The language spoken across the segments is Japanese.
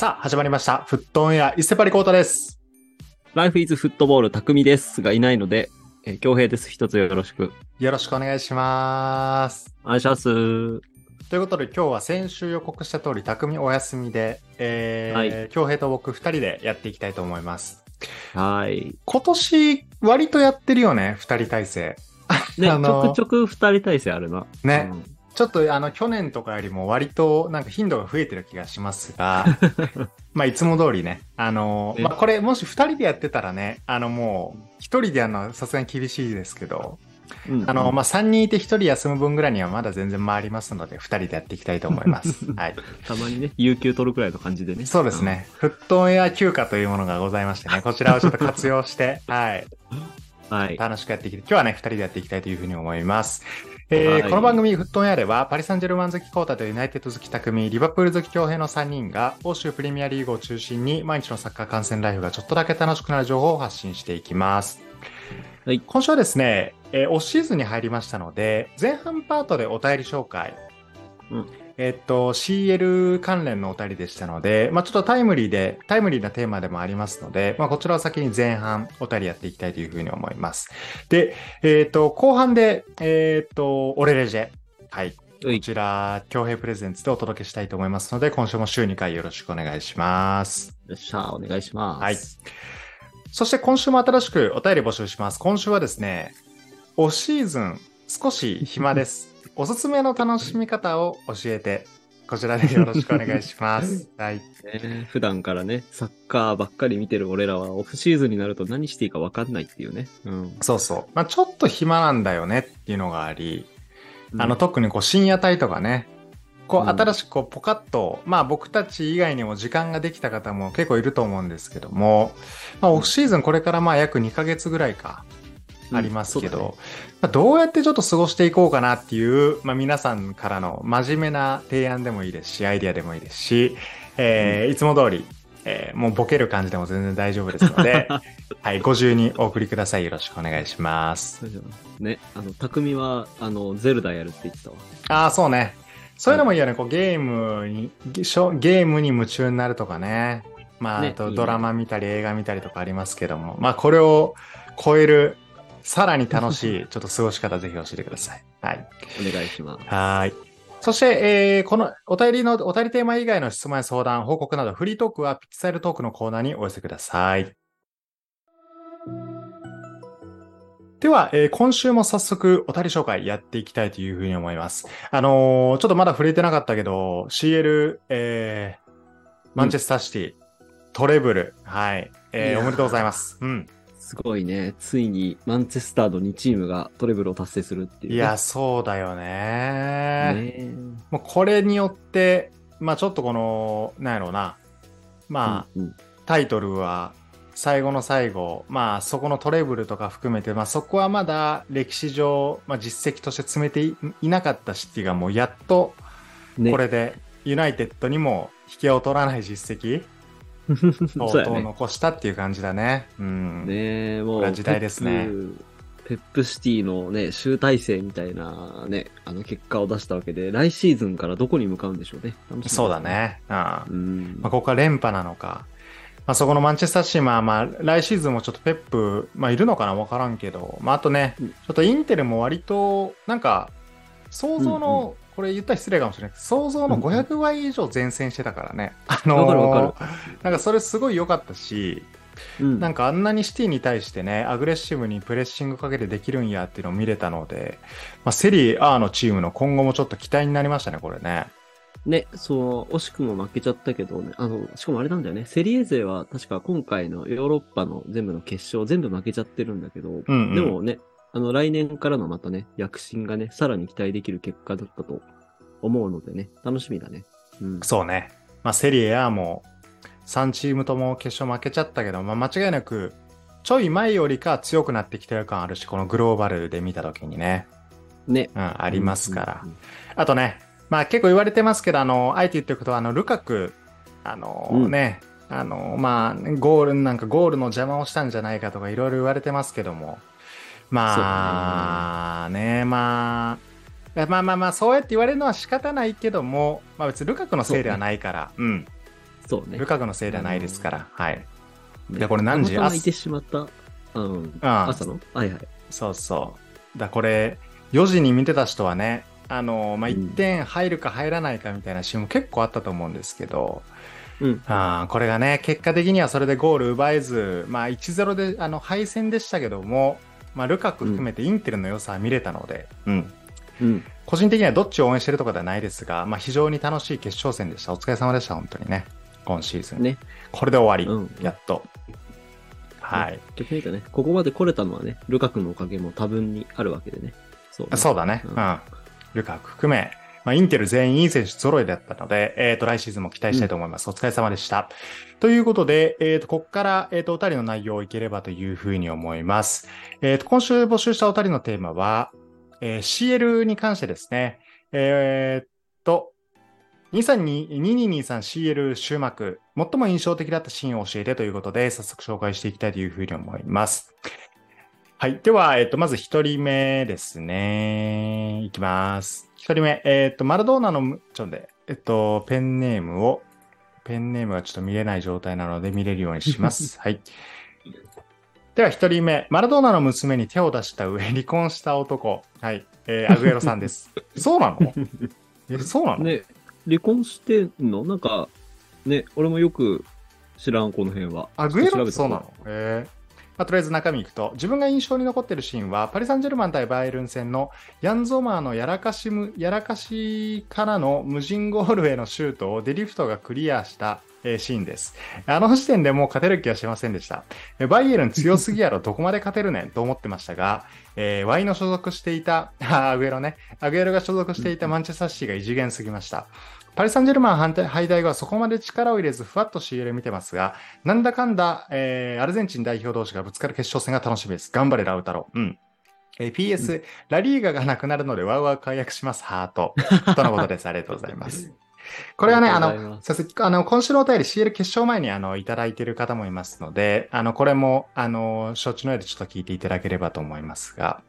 さあ、始まりました。フットオンエア、伊勢パリコータです。ライフイズフットボール匠ですがいないので、えー、京平です。一つよろしく。よろしくお願いします。お願いします。ということで、今日は先週予告した通り、匠お休みで、えーはい京平と僕二人でやっていきたいと思います。はい。今年、割とやってるよね、二人体制。ね、ちょくちょく二人体制あるな。ねうんちょっとあの、去年とかよりも割となんか頻度が増えてる気がしますが、まあいつも通りね、あの、ねまあこれもし二人でやってたらね、あのもう、一人でやるのはさすがに厳しいですけど、うんあの、まあ3人いて1人休む分ぐらいにはまだ全然回りますので、2人でやっていきたいと思います。はい。たまにね、有給取るくらいの感じでね。そうですね。フットオンエア休暇というものがございましてね、こちらをちょっと活用して、はい。うん。はい。楽しくやっていき今日はね、2人でやっていきたいというふうに思います。えーはいこの番組、フットオンエアでは、パリ・サンジェルマン好きコータとユナイテッド好き匠、リバプール好き強兵の3人が、欧州プレミアリーグを中心に、毎日のサッカー観戦ライフがちょっとだけ楽しくなる情報を発信していきます。はい今週はですね、えーオフシーズンに入りましたので、前半パートでお便り紹介。うんえっと、CL 関連のお便りでしたので、まあ、ちょっとタイムリーで、タイムリーなテーマでもありますので、まあ、こちらを先に前半お便りやっていきたいというふうに思います。で、えっ、と、後半で、えっ、と、オレレジェ。はい。こちら、強兵プレゼンツでお届けしたいと思いますので、今週も週2回よろしくお願いします。よっしゃ、お願いします。はいそして今週も新しくお便り募集します。今週はですね、オフシーズン少し暇です。おすすめの楽しみ方を教えて、こちらでよろしくお願いします。はい。ね普段からね、サッカーばっかり見てる俺らは、オフシーズンになると何していいか分かんないっていうね。うん。そうそう。まあちょっと暇なんだよねっていうのがあり、あの、うん特にこう深夜帯とかね、こうんう新しくこうポカッと、まあ僕たち以外にも時間ができた方も結構いると思うんですけども、まあオフシーズンこれからまあ約2ヶ月ぐらいか、ありますけど、うんそうまあ、どうやってちょっと過ごしていこうかなっていう、まあ皆さんからの真面目な提案でもいいですし、アイディアでもいいですし、えーいつも通り、えーもうボケる感じでも全然大丈夫ですので、はい、ご自由にお送りください。よろしくお願いします。だねね、あの、匠は、あの、ゼルダやるって言ってたわ。ああ、そうね。そういうのもいいよね。こうゲームに、ゲームに夢中になるとかね。まあ、ねあとドラマ見たり映画見たりとかありますけども。まあ、これを超える、さらに楽しい、ちょっと過ごし方ぜひ教えてください。はい。お願いします。はーい。そして、えーこのお便りの、お便りテーマ以外の質問や相談、報告など、フリートークはピッチサイルトークのコーナーにお寄せください。では、えー今週も早速お便り紹介やっていきたいというふうに思います。あのーちょっとまだ触れてなかったけど、CL、えーマンチェスターシティ、トレブル、はい、えーおめでとうございます。うん。すごいね。ついに、マンチェスターの2チームがトレブルを達成するっていう、いや、そうだよね。ねもうこれによって、まあちょっとこの、なんやろうな、まあ、うんうん。タイトルは最後の最後、まあそこのトレブルとか含めて、まあそこはまだ歴史上、まあ実績として詰めていいなかったシティがもうやっとね。これでユナイテッドにも引けを取らない実績。を そうやね。残したっていう感じだね。うん。ねもう、時代ですねペップ。シティのね、集大成みたいなね、あの結果を出したわけで、来シーズンからどこに向かうんでしょうね。そうだ。ね。うん。うん。まあ、ここは連覇なのか。まあ、そこのマンチェスターシー、まあまあ、来シーズンもちょっとペップ、まあ、いるのかなわからんけど、まあ、あとね、うんちょっとインテルも割と、なんか、想像の、これ言ったら失礼かもしれないけど、想像のうん500倍以上善戦してたからね。あのーわかるわかなんかそれすごい良かったし、うん。なんかあんなにシティに対してね、アグレッシブにプレッシングかけてできるんやっていうのを見れたので、まあ、セリエAのチームの今後もちょっと期待になりましたね、これね。ね、そう、惜しくも負けちゃったけどね、あの、しかもあれなんだよね、セリエ勢は確か今回のヨーロッパの全部の決勝全部負けちゃってるんだけど、うんうんでもね、あの、来年からのまたね、躍進がね、さらに期待できる結果だったと思うのでね、楽しみだね。うん。そうね。まあ、セリエ A も3チームとも決勝負けちゃったけど、まあ、間違いなくちょい前よりか強くなってきてる感あるし、このグローバルで見た時にね、ね。うん、ありますから。うんうんあとね、まあ結構言われてますけど、あの、あえて言っておくと、あの、ルカク、あの、うんね、あの、まあ、ゴール、なんかゴールの邪魔をしたんじゃないかとかいろいろ言われてますけども、まあ、ねまあ、まあまあまあ、そうやって言われるのは仕方ないけども、まあ別にルカクのせいではないから、うん。そうね。ルカクのせいではないですから。はい。ねでこれ何時？たまたまいてしまった。うん。あ朝の？はいはい。そうそう。だこれ、4時に見てた人はね、あの、まあ、うん1点入るか入らないかみたいなシーンも結構あったと思うんですけど、うん。あーこれがね、結果的にはそれでゴール奪えず、まあ、1-0であの敗戦でしたけども、まあ、ルカク含めてインテルの良さは見れたので、うん。うん。個人的にはどっちを応援してるとかではないですが、まあ、非常に楽しい決勝戦でした。お疲れ様でした、本当にね。今シーズン。ね。これで終わり。うんやっと。はい。逆に言うとね、ここまで来れたのはね、ルカクのおかげも多分にあるわけでね。そうね、そうだね。ううんん。ルカク含め、まあ、インテル全員いい選手揃いだったので、えっ、と、来シーズンも期待したいと思います。お疲れ様でした。ということで、えっ、と、ここから、えっ、と、おたりの内容をいければというふうに思います。えっ、と、今週募集したおたりのテーマは、えー CL に関してですね。えっ、と、2223CL 終幕、最も印象的だったシーンを教えてということで、早速紹介していきたいというふうに思います。はい。では、えっ、と、まず一人目ですね。いきます。一人目。えっ、と、マラドーナのむ、ちょっと待って、えっと、ペンネームを、ペンネームがちょっと見れない状態なので見れるようにします。はい。では一人目。マラドーナの娘に手を出した上、離婚した男。はい。えー アグエロさんです。そうなの？え、そうなの、ね、離婚してんの？なんか、ね、俺もよく知らん、この辺は。アグエロそうなの？へえまあ、とりあえず中身いくと、自分が印象に残ってるシーンは、パリ・サンジェルマン対バイエルン戦のヤンゾマーのやらかしむ、やらかしからの無人ゴールへのシュートをデリフトがクリアした、えシーンです。あの時点でもう勝てる気はしませんでした。バイエルン強すぎやろ、どこまで勝てるねんと思ってましたが、えー、ワイの所属していた、あアグエロね、アグエロが所属していたマンチェスターシティが異次元すぎました。パリ・サンジェルマン反対敗退後はそこまで力を入れず、ふわっと CL 見てますが、なんだかんだ、えーアルゼンチン代表同士がぶつかる決勝戦が楽しみです。頑張れ、ラウタロ。うん。えー PS、ラリーガがなくなるので、ワウワウ解約します、ハート。とのことです。ありがとうございます。これはね、あのすさすあの今週のお便り CL 決勝前にあのいただいている方もいますので、あのこれもあの承知の上でちょっと聞いていただければと思いますが、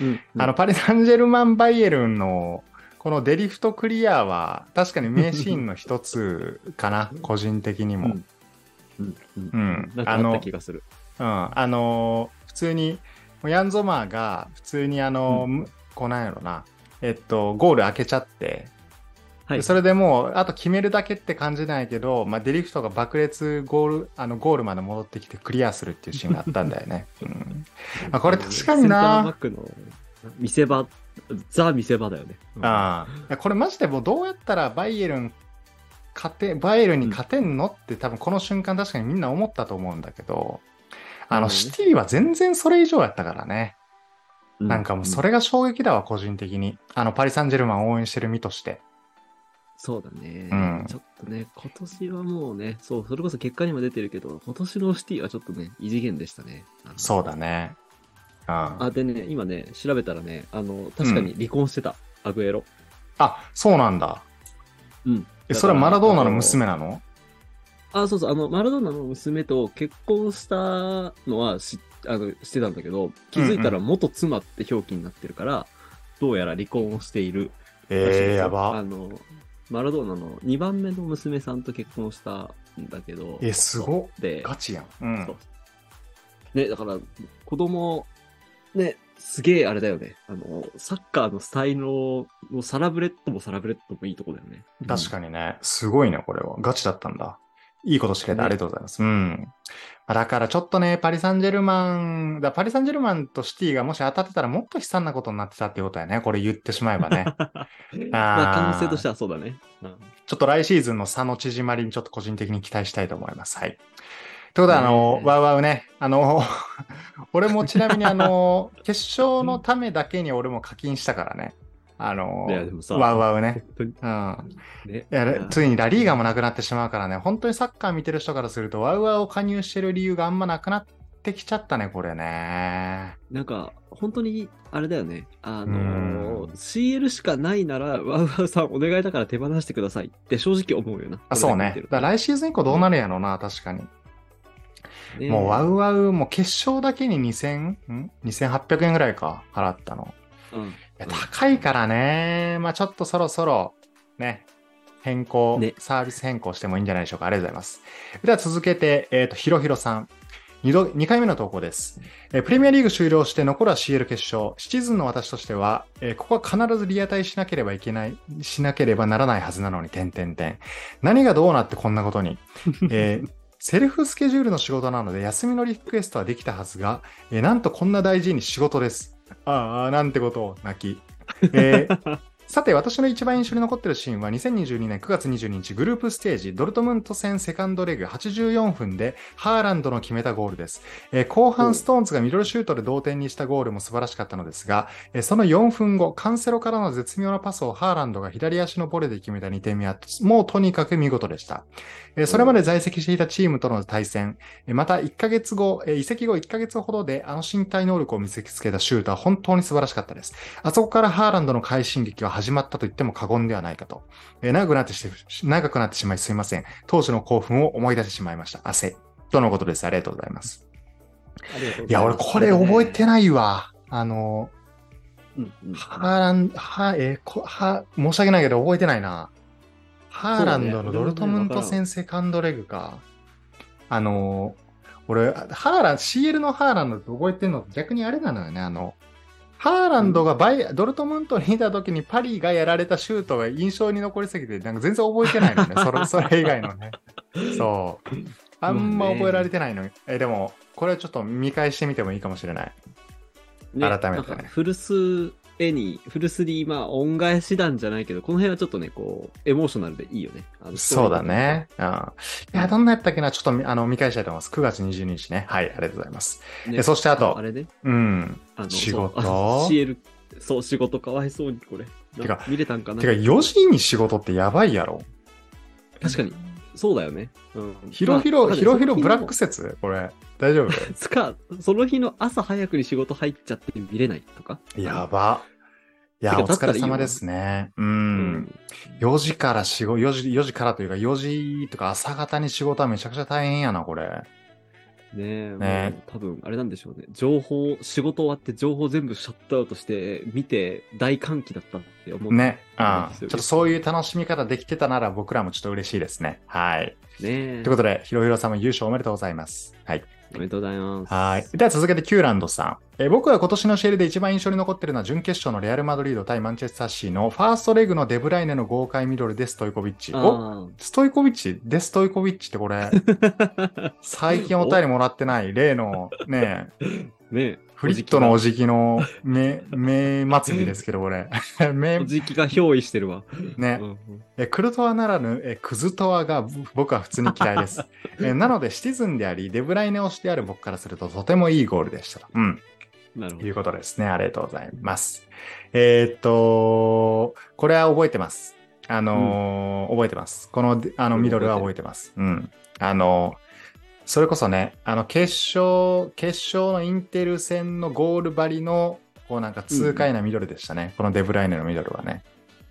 うん。あのパリ・サンジェルマン・バイエルンのこのデリフトクリアは確かに名シーンの一つかな、個人的にも。うん。うん、うん。うん。なんかあった気がする。うん、あのー普通に、ヤンゾマーが普通にあのー、むこうなんやろな、えっと、ゴール開けちゃって、はい。でそれでもう、あと決めるだけって感じなんやけど、まあ、デリフトが爆裂ゴール、あの、ゴールまで戻ってきてクリアするっていうシーンがあったんだよね。うん、あこれ確かにな。センターバックの見せ場、ザ見せ場だよね。うんああ。これマジでもうどうやったらバイエルン、勝て、バイエルンに勝てんのって多分この瞬間確かにみんな思ったと思うんだけど、あの、シティは全然それ以上やったからね。うなんかもうそれが衝撃だわ、個人的に。あの、パリ・サンジェルマンを応援してる身として。そうだね、うんちょっとね、今年はもうね、そう、それこそ結果にも出てるけど、今年のシティはちょっとね、異次元でしたね。そうだね。うん。あ、あ、でね、今ね、調べたらね、あの、確かに離婚してた、アグエロ。そうなんだ。うん。え、それはマラドーナの娘なの？あ、そうそう、あの、マラドーナの娘と結婚したのはしあのしてたんだけど、気づいたら元妻って表記になってるから、どうやら離婚をしているらしいですえー、よあやば。の、マラドーナの2番目の娘さんと結婚したんだけど、え、すごっ。で、ガチやん。うんそう。ね、だから、子供、ね、すげえあれだよね。あの、サッカーの才能のサラブレッドもサラブレッドもいいとこだよね。確かにね。すごいね、これは。ガチだったんだ。いいことしてくれてありがとうございます。うん。まあだからちょっとね、パリ・サンジェルマン、だパリ・サンジェルマンとシティがもし当たってたらもっと悲惨なことになってたっていうことやね。これ言ってしまえばね。うん。まあ、可能性としてはそうだね。うんちょっと来シーズンの差の縮まりにちょっと個人的に期待したいと思います。はい。ということで、あの、ねワウワウね、あの、俺もちなみにあの、決勝のためだけに俺も課金したからね。あのいやでも、さワウワウね。本うん。ついにラリーガもなくなってしまうからね、本当にサッカー見てる人からすると、ワウワウを加入してる理由があんまなくなってきちゃったね、これね。なんか、本当に、あれだよね。あうのん CL しかないなら、ワウワウさんお願いだから手放してくださいって正直思うよな。あそうね。来シーズン以降どうなるんやろうな、確かに。もうワウワウ、もう決勝だけに2000、ん ?2800 円ぐらいか、払ったの。うん。いや高いからね。まあちょっとそろそろ、ね、変更、ねサービス変更してもいいんじゃないでしょうか。ありがとうございます。では続けて、えっ、と、ひろひろさん。2, 度2回目の投稿です、えープレミアリーグ終了して残るは CL 決勝。シチズンの私としては、えーここは必ずリアタイしなければいけない、しなければならないはずなのに、点々点。何がどうなってこんなことに。えーセルフスケジュールの仕事なので休みのリクエストはできたはずが、えーなんとこんな大事に仕事です。ああ、なんてことを泣き。えー さて、私の一番印象に残っているシーンは2022年9月22日グループステージドルトムント戦セカンドレグ84分でハーランドの決めたゴールです。えー後半ストーンズがミドルシュートで同点にしたゴールも素晴らしかったのですが、えーその4分後、カンセロからの絶妙なパスをハーランドが左足のボレで決めた2点目はもうとにかく見事でした。えーそれまで在籍していたチームとの対戦、えーまた1ヶ月後、えー移籍後1ヶ月ほどであの身体能力を見せつけたシュートは本当に素晴らしかったです。あそこからハーランドの快進撃は始まったと言っても過言ではないかと。えー長くなってし、長くなってしまいすいません。当時の興奮を思い出してしまいました。汗。とのことです。ありがとうございます。ありがとうございや、俺これ覚えてないわ。あの、うんうんハーランド、は、えーこ、は、申し訳ないけど覚えてないな。ハーランドのドルトムント戦セカンドレグか。あの、俺、ハーラン、CL のハーランドって覚えてんの逆にあれなのよね。あの、ハーランドがバイ、ドルトムントにいた時にパリがやられたシュートが印象に残りすぎて、なんか全然覚えてないのね。それ、それ以外のね。そう。あんま覚えられてないのに。え、でも、これはちょっと見返してみてもいいかもしれない。改めてねなんかフルス絵に、フルスに、まあ、恩返し団じゃないけど、この辺はちょっとね、こう、エモーショナルでいいよね。そうだ。ね。うん。いや、どんなやったっけな？ちょっとみあの見返したいと思います。9月22日ね。はい、ありがとうございます。ねえそしてあとあれね、うん。あの、仕事そうあ CL、そう、仕事かわいそうに、これ。てかな見れたんかな？てか、4時に仕事ってやばいやろ。確かに、そうだよね。うん。ひろひろ、まあひろひろブラック説？これ。大丈夫？つか、その日の朝早くに仕事入っちゃって見れないとか？やば。いや、お疲れ様ですね。う。。うん4時から仕事、4時、4時からというか、4時とか朝方に仕事はめちゃくちゃ大変やな、これ。ねえ、ね多分あれなんでしょうね。情報、仕事終わって情報全部シャットアウトして、見て大歓喜だったって思う。ね。うん。ちょっとそういう楽しみ方できてたなら僕らもちょっと嬉しいですね。はい。ねえということで、ひろひろさんも優勝おめでとうございます。はい。おめでとうございます。はい。では続けて、キューランドさん。えー僕が今年のシェルで一番印象に残っているのは、準決勝のレアル・マドリード対マンチェスターシーのファーストレグのデブライネの豪快ミドルでストイコビッチ。おあストイコビッチ？でストイコビッチってこれ、あ。最近お便りもらってない例のね、ねえ。フリットのおじきの目、目祭りですけど、これ。目お、じきが憑依してるわ。ねう。んうんえクルトワならぬえクズトワが僕は普通に嫌いです。えなので、シティズンであり、デブライネをしてある僕からするととてもいいゴールでしたと。うん。なるほどという。ことですね。ありがとうございます。えーっと、これは覚えてます。あのー覚えてます。この、あの、ミドルは覚えてます。うん。あのーそれこそね、あの、決勝、決勝のインテル戦のゴール張りの、こうなんか痛快なミドルでしたね。このデブライネのミドルはね。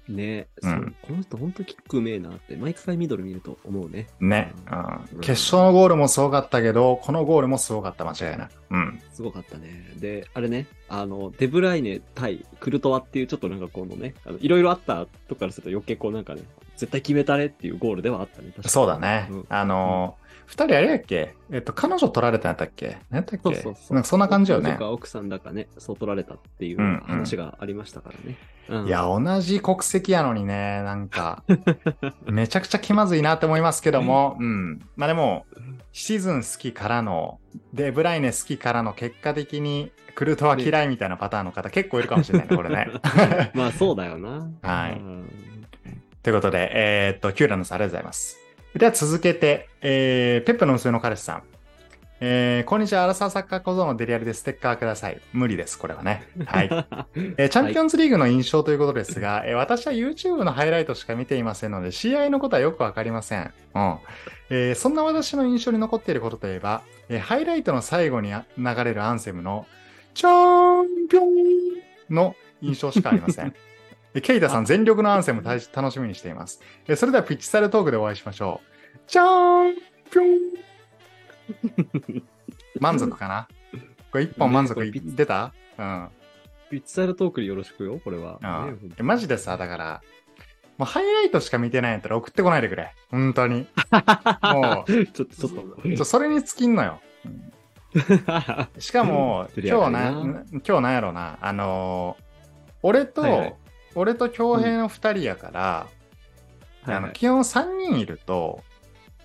ねえ、うんこの人本当キックうめえなって、毎回ミドル見ると思うね。ね。ううんん。決勝のゴールもすごかったけど、このゴールもすごかった、間違いなく。うん。すごかったね。で、あれね、あの、デブライネ対クルトワっていうちょっとなんかこのね、いろいろあったとこからすると余計こうなんかね、絶対決めたねっていうゴールではあったね。そうだね。うんあのー二人あれやっけ？えっと、彼女取られたんやったっけ？何やったっけ？そうそう。なんかそんな感じよね奥さんだかね、そう取られたっていううんうん話がありましたからね。うんいや、同じ国籍やのにね、なんか、めちゃくちゃ気まずいなって思いますけども、うん。まあでも、シーズン好きからの、デブライネ好きからの結果的に、クルトは嫌いみたいなパターンの方結構いるかもしれないね、これね。まあそうだよな。はいうんということで、えーっと、キューラノさんありがとうございます。では続けて、えー、ペップの娘の彼氏さん。えー、こんにちは、アラサーサッカー小僧のデリアルでステッカーください。無理です、これはね。はい。えーチャンピオンズリーグの印象ということですが、えー私は YouTube のハイライトしか見ていませんので、試合のことはよくわかりません。うん。えーそんな私の印象に残っていることといえば、えーハイライトの最後にあ流れるアンセムの、チャンピオンの印象しかありません。えケイタさん、全力のアンセム楽しみにしています。えそれではピッチサルトークでお会いしましょう。チャンピオン 満足かな？これ一本満足出た？うん。ピッチサイドトークでよろしくよ、これは。ああねえマジでさ、だから、もうハイライトしか見てないんやったら送ってこないでくれ。本当に。もう、ちょっと、ちょっと。ちょそれに尽きんのよ。しかも、今日なな、今日なんやろな、あのー俺と、はいはい俺と恭平の二人やから、あの基本3人いると、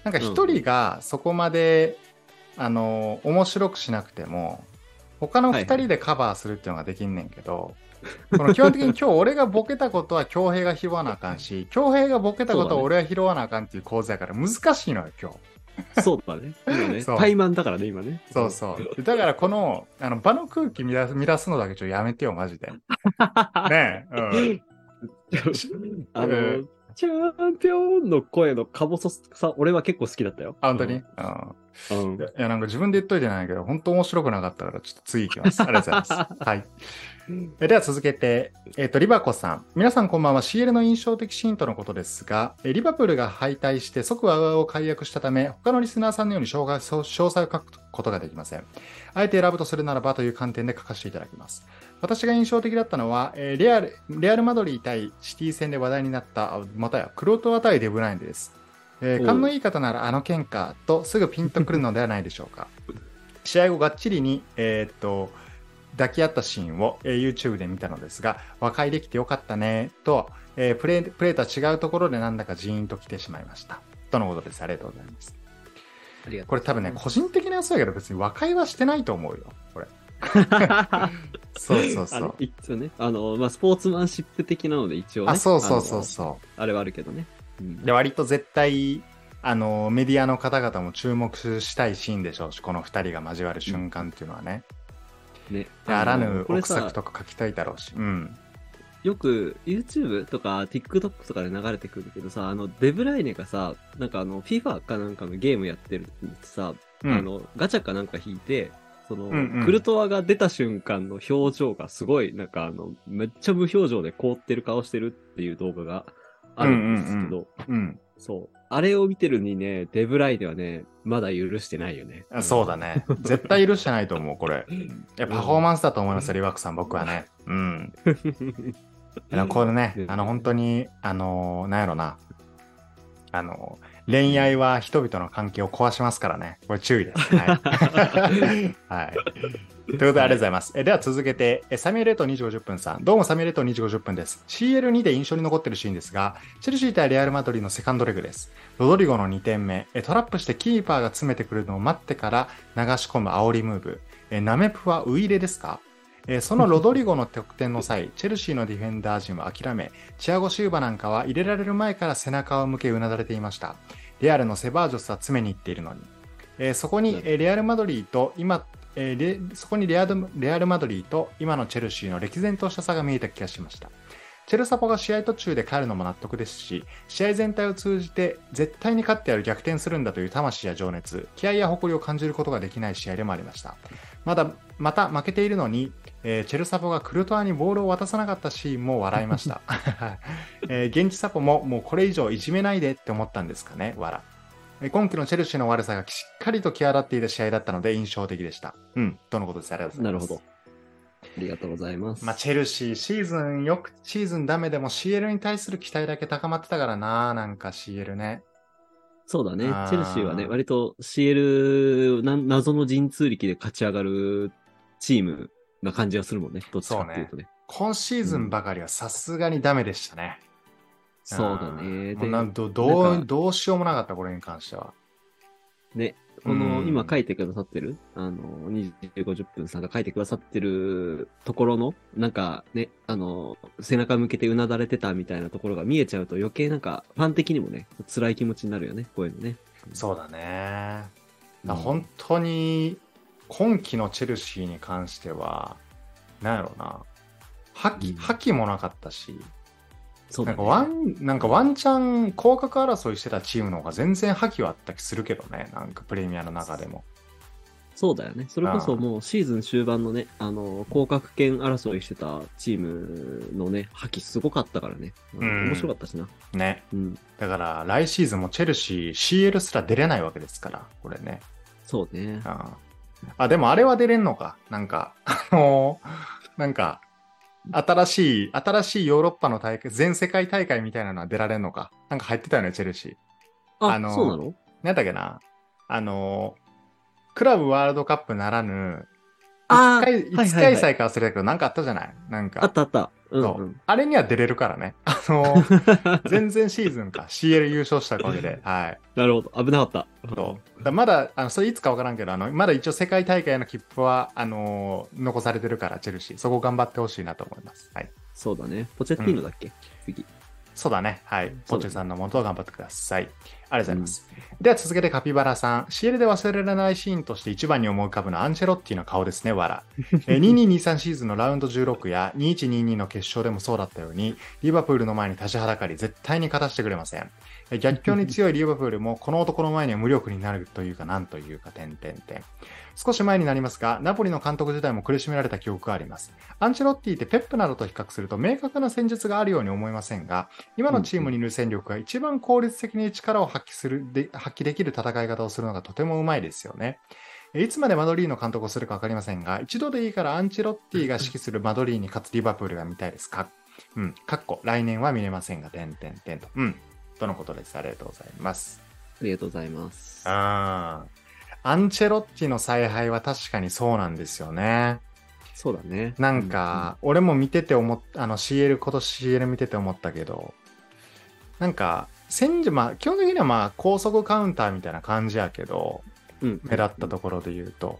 なんか1人がそこまで、あのー面白くしなくても、他の2人でカバーするっていうのができんねんけど、この基本的に今日俺がボケたことは恭平が拾わなあかんし、恭平がボケたことは俺は拾わなあかんっていう構図やから難しいのよ、今日。そうだね。今ね、そう怠慢だからね、今ね。そうそう。だからこの、あの、場の空気乱す乱すのだけちょっとやめてよ、マジで。ねえ。うん。あの、うんチャンピオンの声のか細さ、俺は結構好きだったよ。あ、本当に？ううん。ん。いや、なんか自分で言っといてないけど、本当面白くなかったから、ちょっと次行きます。ありがとうございます。はい。えでは続けて、えっ、と、リバコさん。皆さんこんばんは。CL の印象的シーンとのことですが、えリバプールが敗退して即ワウワウを解約したため、他のリスナーさんのように詳細を書くことができません。あえて選ぶとするならばという観点で書かせていただきます。私が印象的だったのは、えーレアル、レアルマドリー対シティ戦で話題になった、あまたや、クロトワ対デブラインです。えー勘のいい方ならあの喧嘩とすぐピンとくるのではないでしょうか。試合後がっちりに、えーっと、抱き合ったシーンを、えー YouTube で見たのですが、和解できてよかったね、と、えープレイ、プレイとは違うところでなんだかジーンと来てしまいました。とのことです。ありがとうございます。ありがとうこれ多分ね、個人的な予想やけど別に和解はしてないと思うよ。これ。そうそうそう。一応ね、あの、まあ、スポーツマンシップ的なので一応ね。あ、そうそうそうう。そあれはあるけどね。うんう。で、割と絶対、あの、メディアの方々も注目したいシーンでしょうし、この二人が交わる瞬間っていうのはね。ね。であらぬ奥作さ、とか書きたいだろうし。うん。よく YouTube とか TikTok とかで流れてくるけどさ、あの、デブライネがさ、なんかあの、FIFA かなんかのゲームやってる時にさ、うんあの、ガチャかなんか引いて、その、んうんクルトワが出た瞬間の表情がすごい、なんかあの、めっちゃ無表情で凍ってる顔してるっていう動画があるんですけど、うん。そう。あれを見てるにね、デブライネはね、まだ許してないよね。あそうだね。絶対許してないと思う、これ。いや、パフォーマンスだと思いますよ、リワクさん、僕はね。うん。これねう、んあの、本当に、あの、なんやろな。あの、恋愛は人々の関係を壊しますからね。これ注意です。はい。はい。ということで、ありがとうございます。えでは続けて、えサミュエルエト2時50分さん。どうもサミュエルエト2時50分です。CL2 で印象に残ってるシーンですが、チェルシー対レアル・マドリーのセカンドレグです。ロドリゴの2点目、えトラップしてキーパーが詰めてくるのを待ってから流し込む煽りムーブ。えナメプはウイレですか？えーそのロドリゴの得点の際、チェルシーのディフェンダー陣は諦め、チアゴ・シューバなんかは入れられる前から背中を向けうなだれていました。レアルのセバージョスは詰めに行っているのに。えーそこに、えーレアル・マドリーと今、えーレそこにレアルレアル・マドリーと今のチェルシーの歴然とした差が見えた気がしました。チェルサポが試合途中で帰るのも納得ですし、試合全体を通じて絶対に勝ってやる逆転するんだという魂や情熱、気合や誇りを感じることができない試合でもありました。まだ、また負けているのに、えーチェルサポがクルトワにボールを渡さなかったシーンも笑いました。えー現地サポももうこれ以上いじめないでって思ったんですかね、笑。えー今季のチェルシーの悪さがしっかりと際立っていた試合だったので印象的でした。うん、とのことです。ありがとうござます。ないるほど。ありがとうございます。まあ、チェルシー、シーズンよく、シーズンダメでも CL に対する期待だけ高まってたからな、なんか CL ね。そうだね。チェルシーはね、割と CL な謎の陣痛力で勝ち上がるチームな感じがするもんね。どっちかっていうとね。今シーズンばかりはさすがにダメでしたね。そうだね。でなんどどうどうしようもなかった、これに関しては。ね、このうん今書いてくださってる、あの、2時50分さんが書いてくださってるところの、なんかね、あの、背中向けてうなだれてたみたいなところが見えちゃうと余計なんか、ファン的にもね、辛い気持ちになるよね、こういうのね。そうだね。うん本当に、今季のチェルシーに関しては、なんやろうな。覇気、うん覇気もなかったし、なんかそうだね。ワン、なんかワンチャン降格争いしてたチームの方が全然覇気はあった気するけどね。なんかプレミアの中でも。そうだよね。それこそもうシーズン終盤のね、あの、降格圏争いしてたチームのね、覇気すごかったからね。うんうん面白かったしな。ね。うん。だから来シーズンもチェルシー CL すら出れないわけですから、これね。そうね。ああ、でもあれは出れんのか。なんか、あのーなんか、新しい、新しいヨーロッパの大会、全世界大会みたいなのは出られんのか。なんか入ってたよね、チェルシー。あ、あのそうなの？なんだっけな。あの、クラブワールドカップならぬ、あーいつ開はいはいいつ開催か忘れたけど、なんかあったじゃない？なんか。あったあった。うん、そううん。あれには出れるからね。あの、全然シーズンか。CL 優勝したおかげで。はい。なるほど。危なかった。そうだまだ、あのそれいつかわからんけど、あの、まだ一応世界大会の切符は、あのー残されてるから、チェルシー。そこ頑張ってほしいなと思います。はい。そうだね。ポチェッティーノだっけ、次。そうだね。はい。ポチュさんのもと頑張ってください。ありがとうございます。では続けてカピバラさん。CL で忘れられないシーンとして一番に思い浮かぶのはアンチェロッティの顔ですね、わら。えー2223シーズンのラウンド16や2122の決勝でもそうだったように、リバプールの前に立ちはだかり、絶対に勝たせてくれません。えー逆境に強いリバプールも、この男の前には無力になるというか、なんというか、点々点。少し前になりますが、ナポリの監督時代も苦しめられた記憶があります。アンチェロッティってペップなどと比較すると明確な戦術があるように思いませんが、今のチームにいる戦力が一番効率的に力を発揮するで発揮できる戦い方をするのがとてもうまいですよね。いつまでマドリーの監督をするか分かりませんが、一度でいいからアンチェロッティが指揮するマドリーに勝つリバプールが見たいですか？うん。かっこ、来年は見れませんが、点々点と。うん。とのことです。ありがとうございます。ありがとうございます。あーアンチェロッティの采配は確かにそうなんですよね。そうだね。なんか、俺も見てて思っあの CL、今年 CL 見てて思ったけど、なんか、戦時、まあ、基本的にはまあ、高速カウンターみたいな感じやけど、うん、うん。目立ったところで言うと。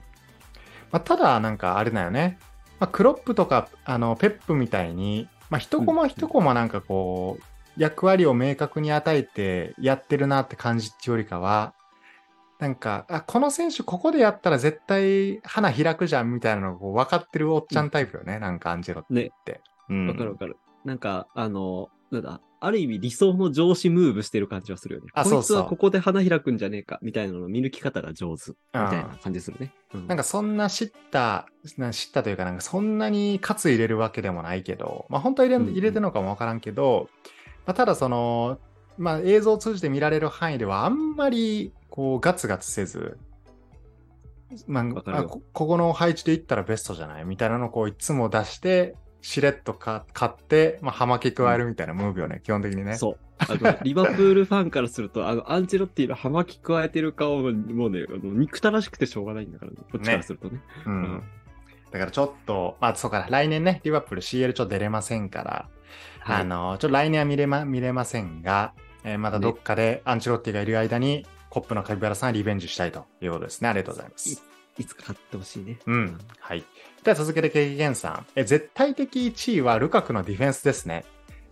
まあ、ただ、なんかあれだよね。まあ、クロップとか、あの、ペップみたいに、まあ、一コマ一コマなんかこう、役割を明確に与えてやってるなって感じっていうよりかは、なんか、あ、この選手ここでやったら絶対花開くじゃんみたいなのがこう分かってるおっちゃんタイプよね。なんかアンジェロって。ね。うん。わかるわかる。なんか、あの、なんだ、ある意味理想の上司ムーブしてる感じはするよね。こいつあそうそうはここで花開くんじゃねえか、みたいなのの見抜き方が上手、みたいな感じするね。うんなんかそんな知った、な知ったというか、なんかそんなに喝入れるわけでもないけど、まあ本当は入れ,、うんうん入れてるのかもわからんけど、まあ、ただその、まあ映像を通じて見られる範囲ではあんまりこうガツガツせず、あ、あこここの配置でいったらベストじゃない？みたいなのをこういつも出して、しれっとか買って、まあ、はまき加えるみたいなムーブよね、基本的にね。そう。あの、リバプールファンからすると、あの、アンチェロッティの葉巻加えてる顔が、もうね、あの憎たらしくてしょうがないんだからね。こっちからするとね。ううんん。だからちょっと、まあそうか、来年ね、リバプール CL ちょっと出れませんから、はいあの、ちょっと来年は見れま、見れませんが、えーまたどっかでアンチェロッティがいる間に、コップのカピバラさんはリベンジしたいということですね。ありがとうございます。いつか買ってほしいね。うん。はい。では続けてケイゲンさん。え絶対的1位はルカクのディフェンスですね。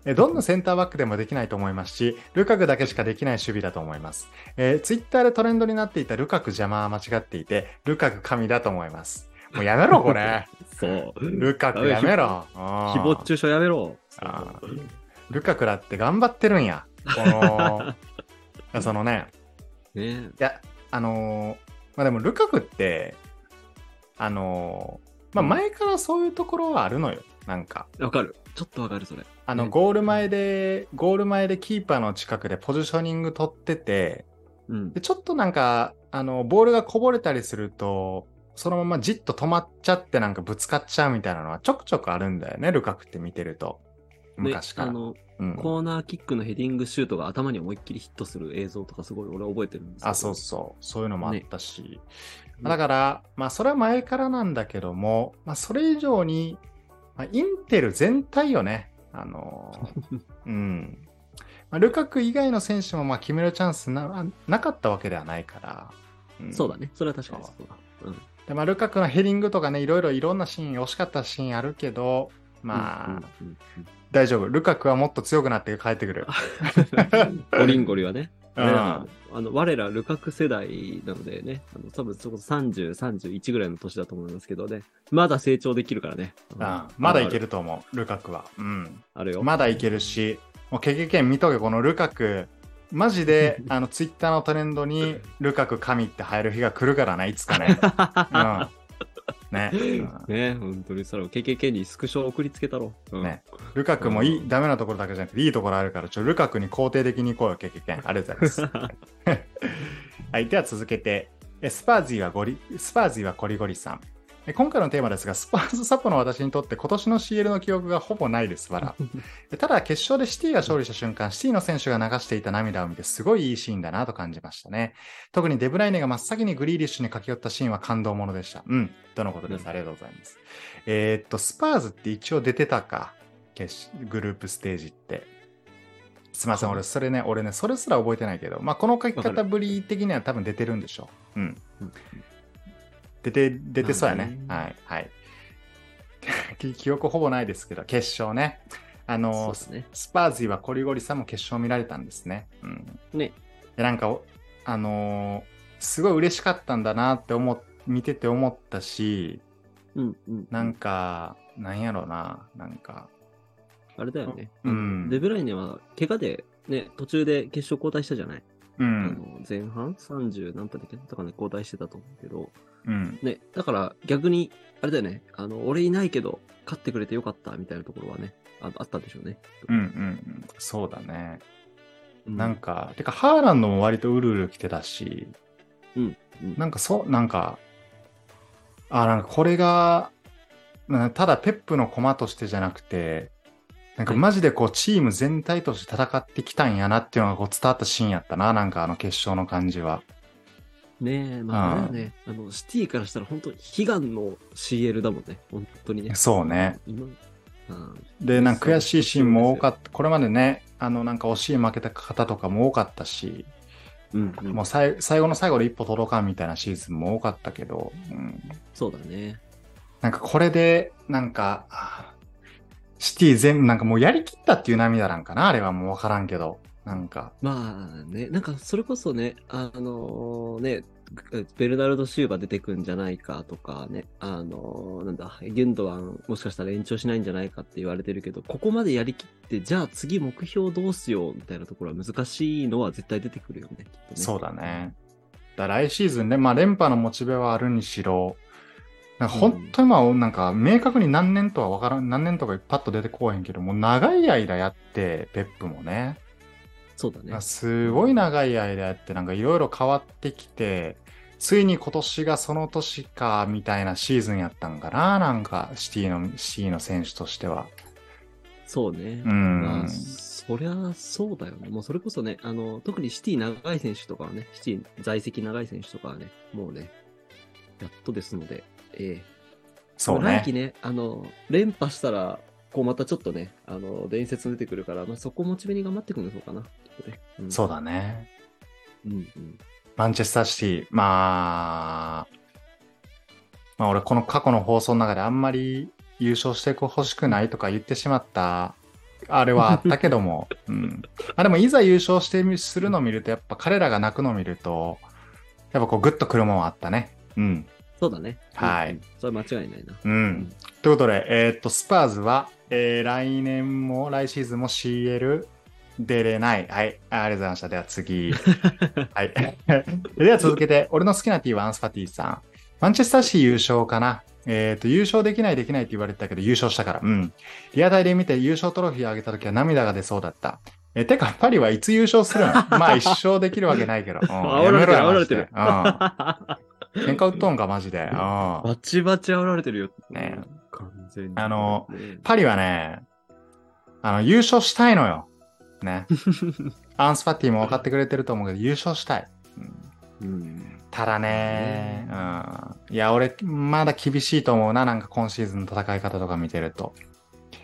えどんなセンターバックでもできないと思いますし、ルカクだけしかできない守備だと思います。えー、ツイッターでトレンドになっていたルカク邪魔は間違っていて、ルカク神だと思います。もうやめろ、これ。そう。ルカクやめろ。誹謗中傷やめろ。あルカクだって頑張ってるんや。この、そのね、ねいや、あのーまあでもルカクって、あのーまあうん前からそういうところはあるのよ。なんか。わかる。ちょっとわかる、それ。あの、ねゴール前で、ゴール前でキーパーの近くでポジショニング取ってて、うんで。ちょっとなんか、あの、ボールがこぼれたりすると、そのままじっと止まっちゃってなんかぶつかっちゃうみたいなのはちょくちょくあるんだよね、ルカクって見てると。昔から。うんコーナーキックのヘディングシュートが頭に思いっきりヒットする映像とかすごい俺覚えてるんですあ、そうそう。そういうのもあったし。ねだから、まあ、それは前からなんだけども、まあ、それ以上に、まあ、インテル全体よね。あのー うん。まあ、ルカク以外の選手も、まあ、決めるチャンスななかったわけではないから。んそうだね。それは確かにそうだ。うん。で、まあ、ルカクのヘディングとかね、いろいろいろんなシーン、惜しかったシーンあるけど、まあ、大丈夫。ルカクはもっと強くなって帰ってくる。オリンゴリはね。うあの我らルカク世代なのでね、あの多分そこそ30、31ぐらいの年だと思いますけどね、まだ成長できるからね。うんまだいける。ると思う、ルカクは。うん。あるよ。まだいけるし、もう経験見とけ、このルカク、マジで、あの、ツイッターのトレンドに、ルカク神って入る日が来るからね、いつかね。うん。ね。う んね本当にそれを KKK にスクショ送りつけたろ。うんねルカクもいい、うんダメなところだけじゃなくて、いいところあるから、ちょ、ルカクに肯定的に行こうよ、経験。ありがとうございます。はい、では続けて、えスパーズィはゴリ、スパーズィはコリゴリさん。え今回のテーマですが、スパーズサポの私にとって今年の CL の記憶がほぼないです、わら。でただ、決勝でシティが勝利した瞬間、シティの選手が流していた涙を見て、すごいいいシーンだなと感じましたね。特にデブライネが真っ先にグリーリッシュに駆け寄ったシーンは感動ものでした。うん、とのことです。うんありがとうございます。えーっと、スパーズって一応出てたか、グループステージって。すみません、俺、それね、俺ね、それすら覚えてないけど、まあ、この書き方ぶり的には多分出てるんでしょう。うん。うん出て、出てそうやね。まあはい、はい。記記憶ほぼないですけど、決勝ね。あのね。スパーズィはコリゴリさんも決勝見られたんですね。うん。ね。で、なんかお、あのーすごい嬉しかったんだなって思っ、見てて思ったし、うんうん。なんか、なんやろな、なんか、あれだよね。うんデブライネは、怪我で、ね、途中で決勝交代したじゃない？うあん、の前半？30何分だっけ？とかね、交代してたと思うけど、うん、ね、だから逆に、あれだよね、あの、俺いないけど、勝ってくれてよかったみたいなところはね、ああったんでしょうね。うん、うん、うん、そうだね。うなん、か、てか、ハーランドも割とうるうる来てたし、うん。なんかそう、なんか、あ、なんかこれが、なただペップの駒としてじゃなくて、なんかはいマジでこうチーム全体として戦ってきたんやなっていうのがこう伝わったシーンやったな、なんかあの決勝の感じは。ねえ、まあ、ね、あの、シティからしたら本当悲願の CL だもんね、本当にね。そうね。今、うん、で、なんか悔しいシーンも多かった。これまでね、あのなんか惜しい負けた方とかも多かったし、うん、うんもう最最後の最後で一歩届かんみたいなシーズンも多かったけど、うん、そうだね。なんかこれで、なんか、あシティ全部、なんかもうやりきったっていう涙なんかなあれはもうわからんけど。なんか、まあね、なんかそれこそね、あのね、ベルナルド・シューバ出てくんじゃないかとかね、あのなんだ、ギュンドワンもしかしたら延長しないんじゃないかって言われてるけど、ここまでやりきって、じゃあ次目標どうしようみたいなところは難しいのは絶対出てくるよね。きっとねそうだね。だから来シーズンね、まあ連覇のモチベはあるにしろ、本当にまあなんか明確に何年とはわからん、何年とかパッと出てこうへんけど、もう長い間やって、ペップもね。そうだね。すごい長い間やって、なんかいろいろ変わってきて、ついに今年がその年か、みたいなシーズンやったんかな、なんか、シティの、シティの選手としては。そうね。うんまあ、そりゃそうだよね。もうそれこそね、あの、特にシティ長い選手とかはね、シティ在籍長い選手とかはね、もうね、やっとですので、ええそうね来季。ね、あの、連覇したら、こうまたちょっとね、あの、伝説出てくるから、まあ、そこモチベに頑張ってくるのかな。うん、そうだね。うんうん。マンチェスターシティ、まあ、まあ俺この過去の放送の中であんまり優勝してほしくないとか言ってしまった、あれはあったけども、うん。あでもいざ優勝してみするのを見ると、やっぱ彼らが泣くのを見ると、やっぱこうグッとくるもんあったね。うん。そうだね。はいうんうんそれは間違いないな。うん。ということで、えーっと、スパーズは、えー来年も、来シーズンも CL 出れない。はい。あありがとうございました。では次。はい。では続けて、俺の好きな T はアンスファティさん。マンチェスターシー優勝かな？えっ、と、優勝できないできないって言われてたけど、優勝したから。うん。リアタイで見て優勝トロフィーあげた時は涙が出そうだった。えてか、パリはいつ優勝するの？まあ、一生できるわけないけど。うん、煽られてる煽られてる。喧嘩売っとんか、マジで。うん。バチバチ煽られてるよ。ね完全に。あのねパリはね、あの、優勝したいのよ。ね。アンスファティも分かってくれてると思うけど、優勝したい。うんうん。ただね、うん。いや、俺、まだ厳しいと思うな。なんか今シーズンの戦い方とか見てると。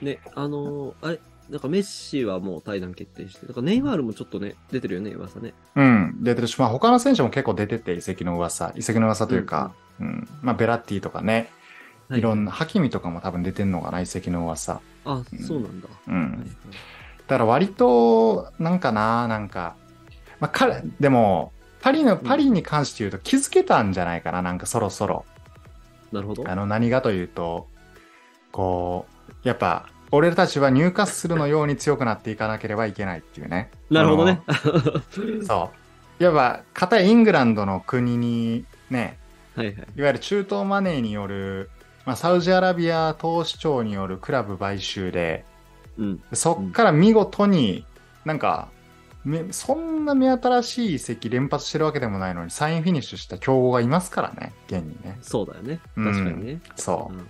ね、あのーあれ、なんかメッシはもう対談決定して、だからネイマールもちょっとね、出てるよね、噂ね。うん。出てるし、まあ他の選手も結構出てて、移籍の噂。移籍の噂というか、うん、まあベラッティとかね、いろんな、ハキミとかも多分出てんのかな、移籍の噂。あ、そうなんだ。うはいん。だから割と、なんかな、なんか、まあ彼、でも、パリの、パリに関して言うと気づけたんじゃないかな、なんかそろそろ。なるほど。あの、何がというと、こう、やっぱ、俺たちは入荷するのように強くなっていかなければいけないっていうね。なるほどね。そう。いわば、片イングランドの国にね、はいはい。いわゆる中東マネーによる、まあ、サウジアラビア投資庁によるクラブ買収で、うん。そっから見事になんか、めそんな目新しい移籍連発してるわけでもないのに、サインフィニッシュした競合がいますからね、現にね。そうだよね。うん確かにね。そうう。ん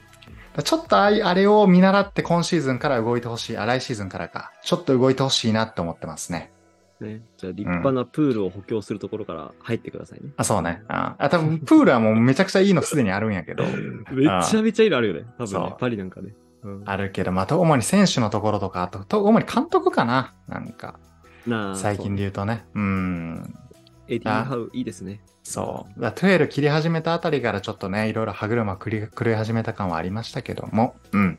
ちょっとあいあれを見習って今シーズンから動いてほしい。あ、来シーズンからか。ちょっと動いてほしいなって思ってますね。ね。じゃあ、立派なプールを補強するところから入ってくださいね。あ、そうね。あ、あ多分プールはもうめちゃくちゃいいのすでにあるんやけど。めちゃめちゃいいのあるよね。多分ねパリなんかね。うんあるけど、まあ、と主に選手のところとか、あと、と主に監督かな。なんか、最近で言うとね。うん。エディ・ハウ、いいですね。そう。だトゥエル切り始めたあたりからちょっとね、いろいろ歯車くり狂い始めた感はありましたけども。うん。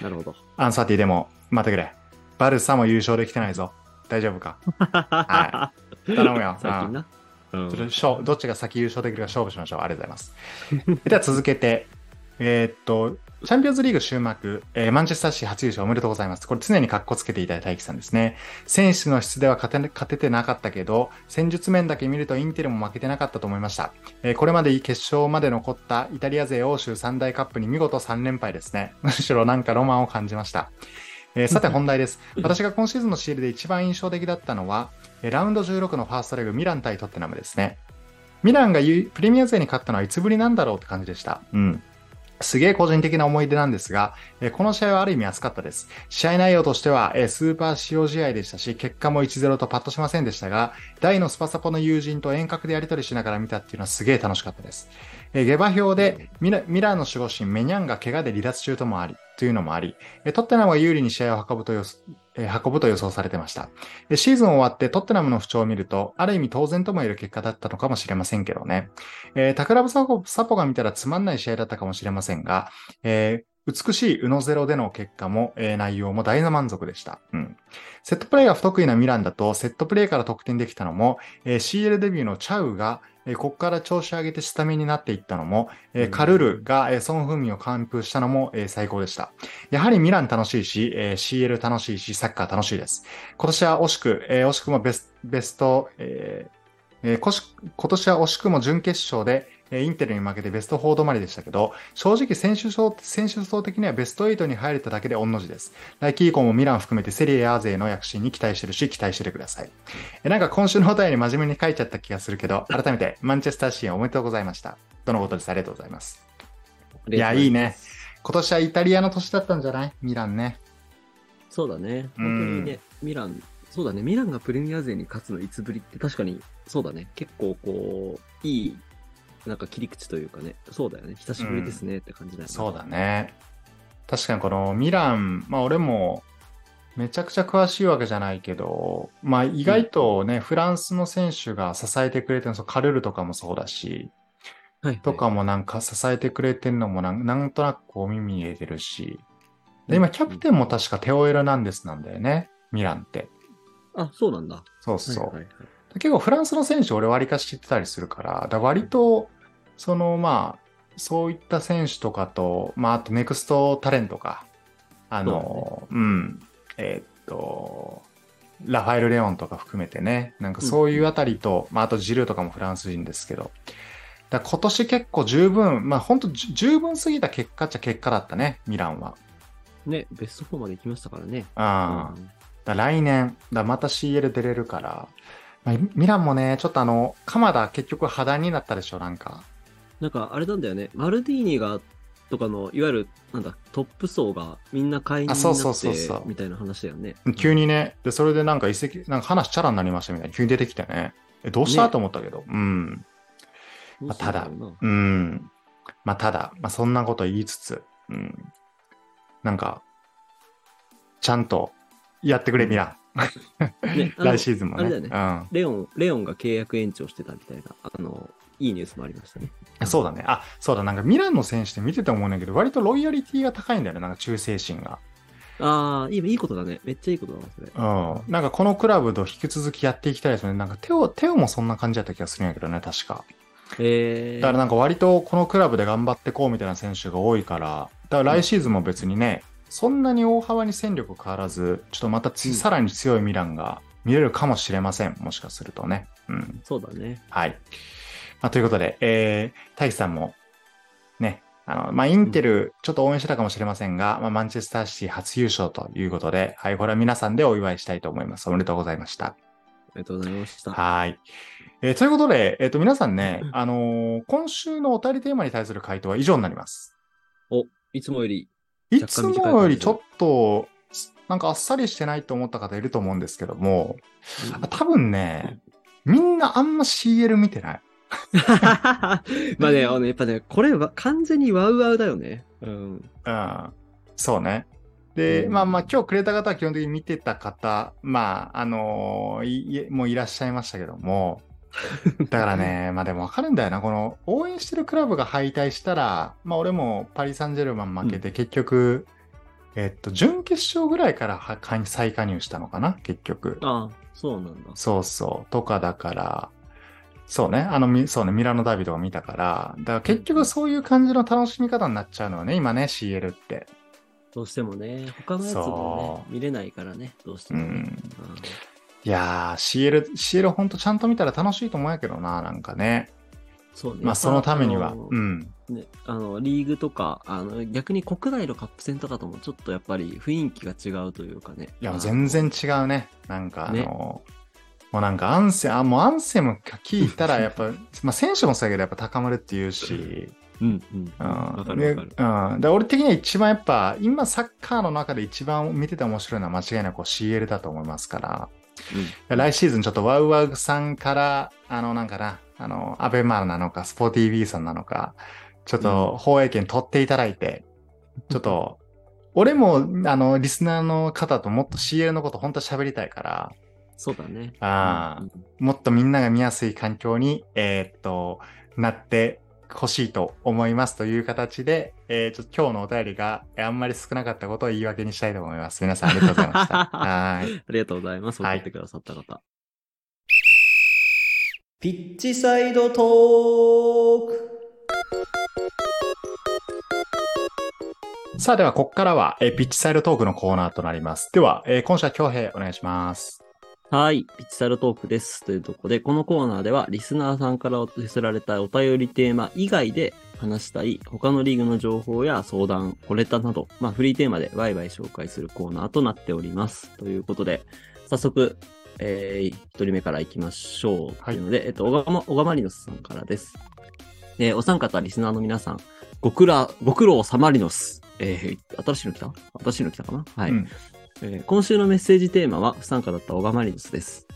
なるほど。アンサーティでも、待ってくれ。バルサも優勝できてないぞ。大丈夫か？は頼むよ。最近な。うんちょっと勝どっちが先優勝できるか勝負しましょう。ありがとうございます。では続けて、えーっと、チャンピオンズリーグ終幕、えーマンチェスターシー初優勝おめでとうございます。これ常に格好つけていただいた大輝さんですね。選手の質では勝て勝ててなかったけど、戦術面だけ見るとインテルも負けてなかったと思いました。えーこれまで決勝まで残ったイタリア勢欧州三大カップに見事3連敗ですね。むしろなんかロマンを感じました。えー さて本題です。私が今シーズンのシールで一番印象的だったのは、えーラウンド16のファーストレグミラン対トッテナムですね。ミランがゆプレミア勢に勝ったのはいつぶりなんだろうって感じでした。うん。すげえ個人的な思い出なんですが、えーこの試合はある意味熱かったです。試合内容としては、えースーパー使用試合でしたし、結果も1-0とパッとしませんでしたが、大のスパサポの友人と遠隔でやり取りしながら見たっていうのはすげえ楽しかったです。えー下馬評でミラミラーの守護神メニャンが怪我で離脱中ともあり、というのもあり、えートッテナムが有利に試合を運ぶと運ぶと予想されてました。シーズン終わってトッテナムの不調を見ると、ある意味当然とも言える結果だったのかもしれませんけどね。えータクラブサポサポが見たらつまんない試合だったかもしれませんが、えー美しい宇野ゼロでの結果も、えー内容も大の満足でした。うん。セットプレーが不得意なミランだと、セットプレーから得点できたのも、えー CL デビューのチャウが、えーここから調子上げてスタメンになっていったのも、えカルルが、えーソン・フンミンを完封したのも、えー最高でした。やはりミラン楽しいし、えー CL 楽しいし、サッカー楽しいです。今年は惜しく、えー惜しくもベスベスト、えーえーこし今年は惜しくも準決勝で、えーインテルに負けてベスト4止まりでしたけど、正直選手層選手層的にはベスト8に入れただけで御の字です。来季以降もミラン含めてセリエ A 勢の躍進に期待してるし、期待しててください。えなんか今週のお便り真面目に書いちゃった気がするけど、改めてマンチェスターシーンおめでとうございました。とのことです。ありがとうございます。いやいいね。今年はイタリアの年だったんじゃない？ミランね。そうだね。うん本当にね、ミラン、そうだね。ミランがプレミア勢に勝つのいつぶりって確かに、そうだね。結構こう、いい、なんか切り口というかね。そうだよね。久しぶりですねって感じだよね。そうだね。確かにこのミラン、まあ俺もめちゃくちゃ詳しいわけじゃないけど、まあ意外とね、フランスの選手が支えてくれてるの、そうカルルとかもそうだし、はい。とかもなんか支えてくれてるのもなんなんとなくこう耳に入れてるし、で今キャプテンも確かテオエルナンデスなんだよね、ミランって。あ、そうなんだ。そうそう。はいはいはい結構フランスの選手俺割かし知ってたりするから、だ割と、そのまあ、そういった選手とかと、まああとネクストタレントか、あの、うん、えーっと、ラファエル・レオンとか含めてね、なんかそういうあたりと、まああとジルーとかもフランス人ですけど、だ今年結構十分、まあ本当十分すぎた結果っちゃ結果だったね、ミランは。ね、ベスト4まで行きましたからね。ああ、うん。だ来年、だまた CL 出れるから、まあ、ミランもね、ちょっとあの、鎌田結局破談になったでしょ、なんか。なんかあれなんだよね。マルディーニが、とかの、いわゆる、なんだ、トップ層がみんな会員になあそうそうそうそうって、みたいな話だよね。急にね、で、それでなんか移籍、なんか話チャラになりましたみたいに急に出てきてね。え、どうした、ねと思ったけど。うん。うん。まあただうん。まあ、ただ、まあ、そんなこと言いつつ、うん。なんか、ちゃんとやってくれ、ミラン。ね 来シーズンもね。あれだよねうん。レオン、レオンが契約延長してたみたいな、あの、いいニュースもありましたね。そうだね。あ、そうだ。なんかミランの選手って見てて思うんだけど、割とロイヤリティが高いんだよね。なんか忠誠心が。ああ、いい、いいことだね。めっちゃいいことだな、それ。うん。なんかこのクラブと引き続きやっていきたいですよね。なんかテオ、テオもそんな感じだった気がするんやけどね、確か。えー、だからなんか割とこのクラブで頑張ってこうみたいな選手が多いから、だから来シーズンも別にね、そんなに大幅に戦力変わらず、ちょっとまたつ、うんさらに強いミランが見れるかもしれません。もしかするとね。うん。そうだね。はい。まあ、ということで、えー、大輝さんも、ね、あの、まあ、インテル、ちょっと応援してたかもしれませんが、まあ、マンチェスターシティ初優勝ということで、はい、これは皆さんでお祝いしたいと思います。おめでとうございました。りがとうございました。はい。えーということで、えっ、と、皆さんねう、んあのー今週のお便りテーマに対する回答は以上になります。いつもより、いつもよりちょっと、なんかあっさりしてないと思った方いると思うんですけども、多分ね、みんなあんま CL 見てない。まあね、あの、やっぱね、これは完全にワウワウだよね。うん。うん。そうね。で、うんまあまあ今日くれた方は基本的に見てた方、まあ、あのーもういらっしゃいましたけども、だからね、まあでもわかるんだよな。この応援してるクラブが敗退したら、まあ俺もパリ・サンジェルマン負けて結局、えっと、準決勝ぐらいから再加入したのかな結局。ああ、そうなんだ。そうそう。とかだから、そうね。あの、みそうね。ミラノダビドを見たから、だから結局そういう感じの楽しみ方になっちゃうのはね、今ね、CL って。どうしてもね、他のやつもねそ、見れないからね、どうしてもね。うん。いやー、CL、CL ほんとちゃんと見たら楽しいと思うんやけどな、なんかね。そうね。まあそのためには。うん。ね、あの、リーグとか、あの、逆に国内のカップ戦とかともちょっとやっぱり雰囲気が違うというかね。いや、全然違うね。なんかあの、ねもうなんかアンセム、あ、もうアンセム聞いたらやっぱ、まあ選手もそうやけどやっぱ高まるっていうし、うん、うん。うん。わかでるわかる。うん。で、俺的には一番やっぱ、今サッカーの中で一番見てて面白いのは間違いなくこう CL だと思いますから、来シーズンちょっとワウワウさんから、あの、なんかな、あの、アベマなのか、スポーティー B さんなのか、ちょっと放映権取っていただいて、ちょっと、俺も、あの、リスナーの方ともっと CL のこと本当は喋りたいから、そうだね。あーうん。もっとみんなが見やすい環境に、えーっと、なってほしいと思いますという形で、えーちょっと今日のお便りがえーあんまり少なかったことを言い訳にしたいと思います。皆さんありがとうございました。はーい。ありがとうございます。送はいってくださった方。ピッチサイドトークさあ、では、ここからは、えーピッチサイドトークのコーナーとなります。では、えー今週は京平お願いします。はい。ピッチサイドトークです。というところで、このコーナーでは、リスナーさんから寄せられたお便りテーマ以外で話したい、他のリーグの情報や相談、コレタなど、まあ、フリーテーマでワイワイ紹介するコーナーとなっております。ということで、早速、えー、一人目から行きましょう。はいというので、えっと、小川、小川マリノスさんからです。えーお三方リスナーの皆さん、ご苦労、ご苦労さマリノス。えー、新しいの来た？新しいの来たかな？はい。うんえー今週のメッセージテーマは不参加だった小川マリノスです。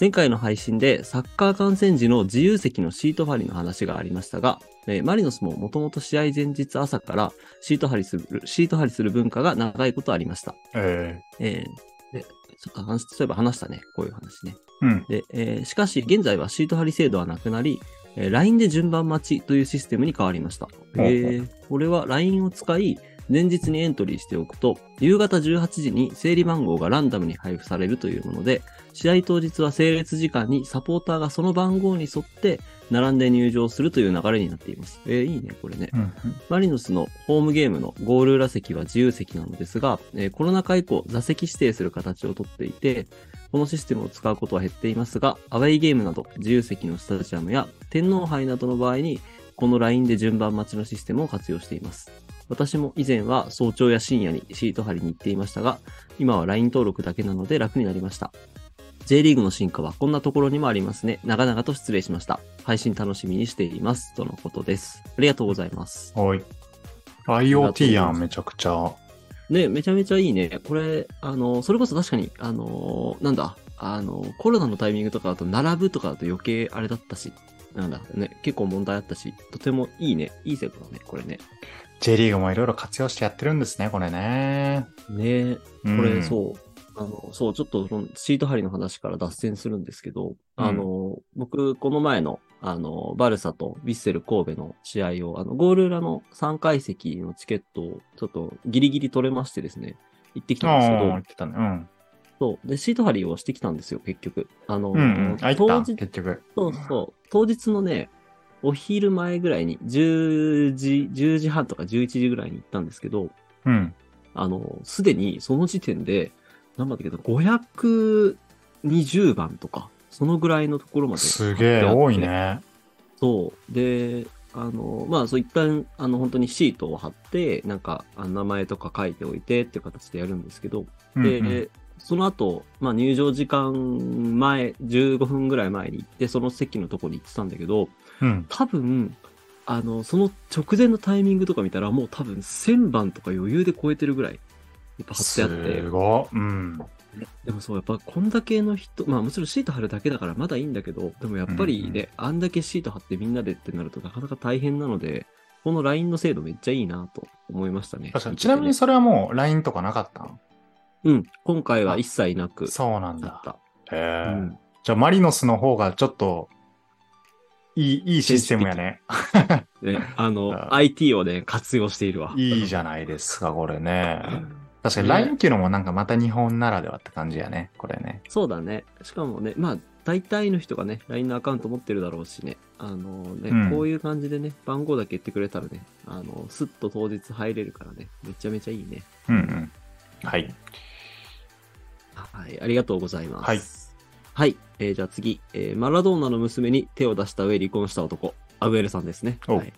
前回の配信でサッカー観戦時の自由席のシート張りの話がありましたが、えーマリノスももともと試合前日朝からシート張りする、シート張りする文化が長いことありました。ええーでそういえば話したね。こういう話ね。ーうん。で、えーしかし現在はシート張り制度はなくなり、えー LINE で順番待ちというシステムに変わりました。えーこれは LINE を使い、前日にエントリーしておくと、夕方18時に整理番号がランダムに配布されるというもので、試合当日は整列時間にサポーターがその番号に沿って並んで入場するという流れになっています。えーいいね、これね。うん。マリノスのホームゲームのゴール裏席は自由席なのですが、えーコロナ禍以降座席指定する形をとっていて、このシステムを使うことは減っていますが、アウェイゲームなど自由席のスタジアムや天皇杯などの場合に、この LINE で順番待ちのシステムを活用しています。私も以前は早朝や深夜にシート張りに行っていましたが、今は LINE 登録だけなので楽になりました。J リーグの進化はこんなところにもありますね。長々と失礼しました。配信楽しみにしています。とのことです。ありがとうございます。はい。IoT やん、めちゃくちゃ。ね、めちゃめちゃいいね。これ、あの、それこそ確かに、あの、なんだ、あの、コロナのタイミングとかだと並ぶとかだと余計あれだったし、なんだ、ね、結構問題あったし、とてもいいね。いい制度だね、これね。J リーグもいろいろ活用してやってるんですね、これね。ねここれ、そう。あの、そう、ちょっとシート張りの話から脱線するんですけど、うんあの、僕、この前の、あの、バルサとヴィッセル神戸の試合を、あの、ゴール裏の3階席のチケットを、ちょっとギリギリ取れましてですね、行ってきたんですけど言、ってたね。うん。そう。で、シート張りをしてきたんですよ、結局。あの、うんうん。あ、当日、結局。そうそう。当日のね、お昼前ぐらいに、10時、10時半とか11時ぐらいに行ったんですけど、うん。あの、すでにその時点で、何番だっけど、520番とか、そのぐらいのところまで。すげえ、多い。ね。そう。で、あの、まあ、そう一旦、あの、本当にシートを貼って、なんか、あ名前とか書いておいてっていう形でやるんですけど、うんで、うんその後、まあ入場時間前、15分ぐらい前に行って、その席のとこに行ってたんだけど、うん。多分、あの、その直前のタイミングとか見たら、もう多分1000番とか余裕で超えてるぐらい、やっぱ貼ってあってす。ごい。うん。でもそう、やっぱこんだけの人、まあもちろんシート貼るだけだからまだいいんだけど、でもやっぱりね、あんだけシート貼ってみんなでってなるとなかなか大変なので、この LINE の精度めっちゃいいなと思いましたね。確かに。ちなみにそれはもう LINE とかなかったのうん、今回は一切なくそうなんだ。だった。へえ、うんじゃあマリノスの方がちょっと、いい、いいシステムやね。ね、あの、あ IT をね、活用しているわ。いいじゃないですか、これね。確かにね LINE っていうのもなんかまた日本ならではって感じやね、これね。そうだね。しかもね、まあ、大体の人がね、LINE のアカウント持ってるだろうしね、あのね、うんこういう感じでね、番号だけ言ってくれたらね、あの、スッと当日入れるからね、めちゃめちゃいいね。うんうん。はい。はい、ありがとうございます。はい。はい、えーじゃあ次、えーマラドーナの娘に手を出した上離婚した男、アグエロさんですね。おはい。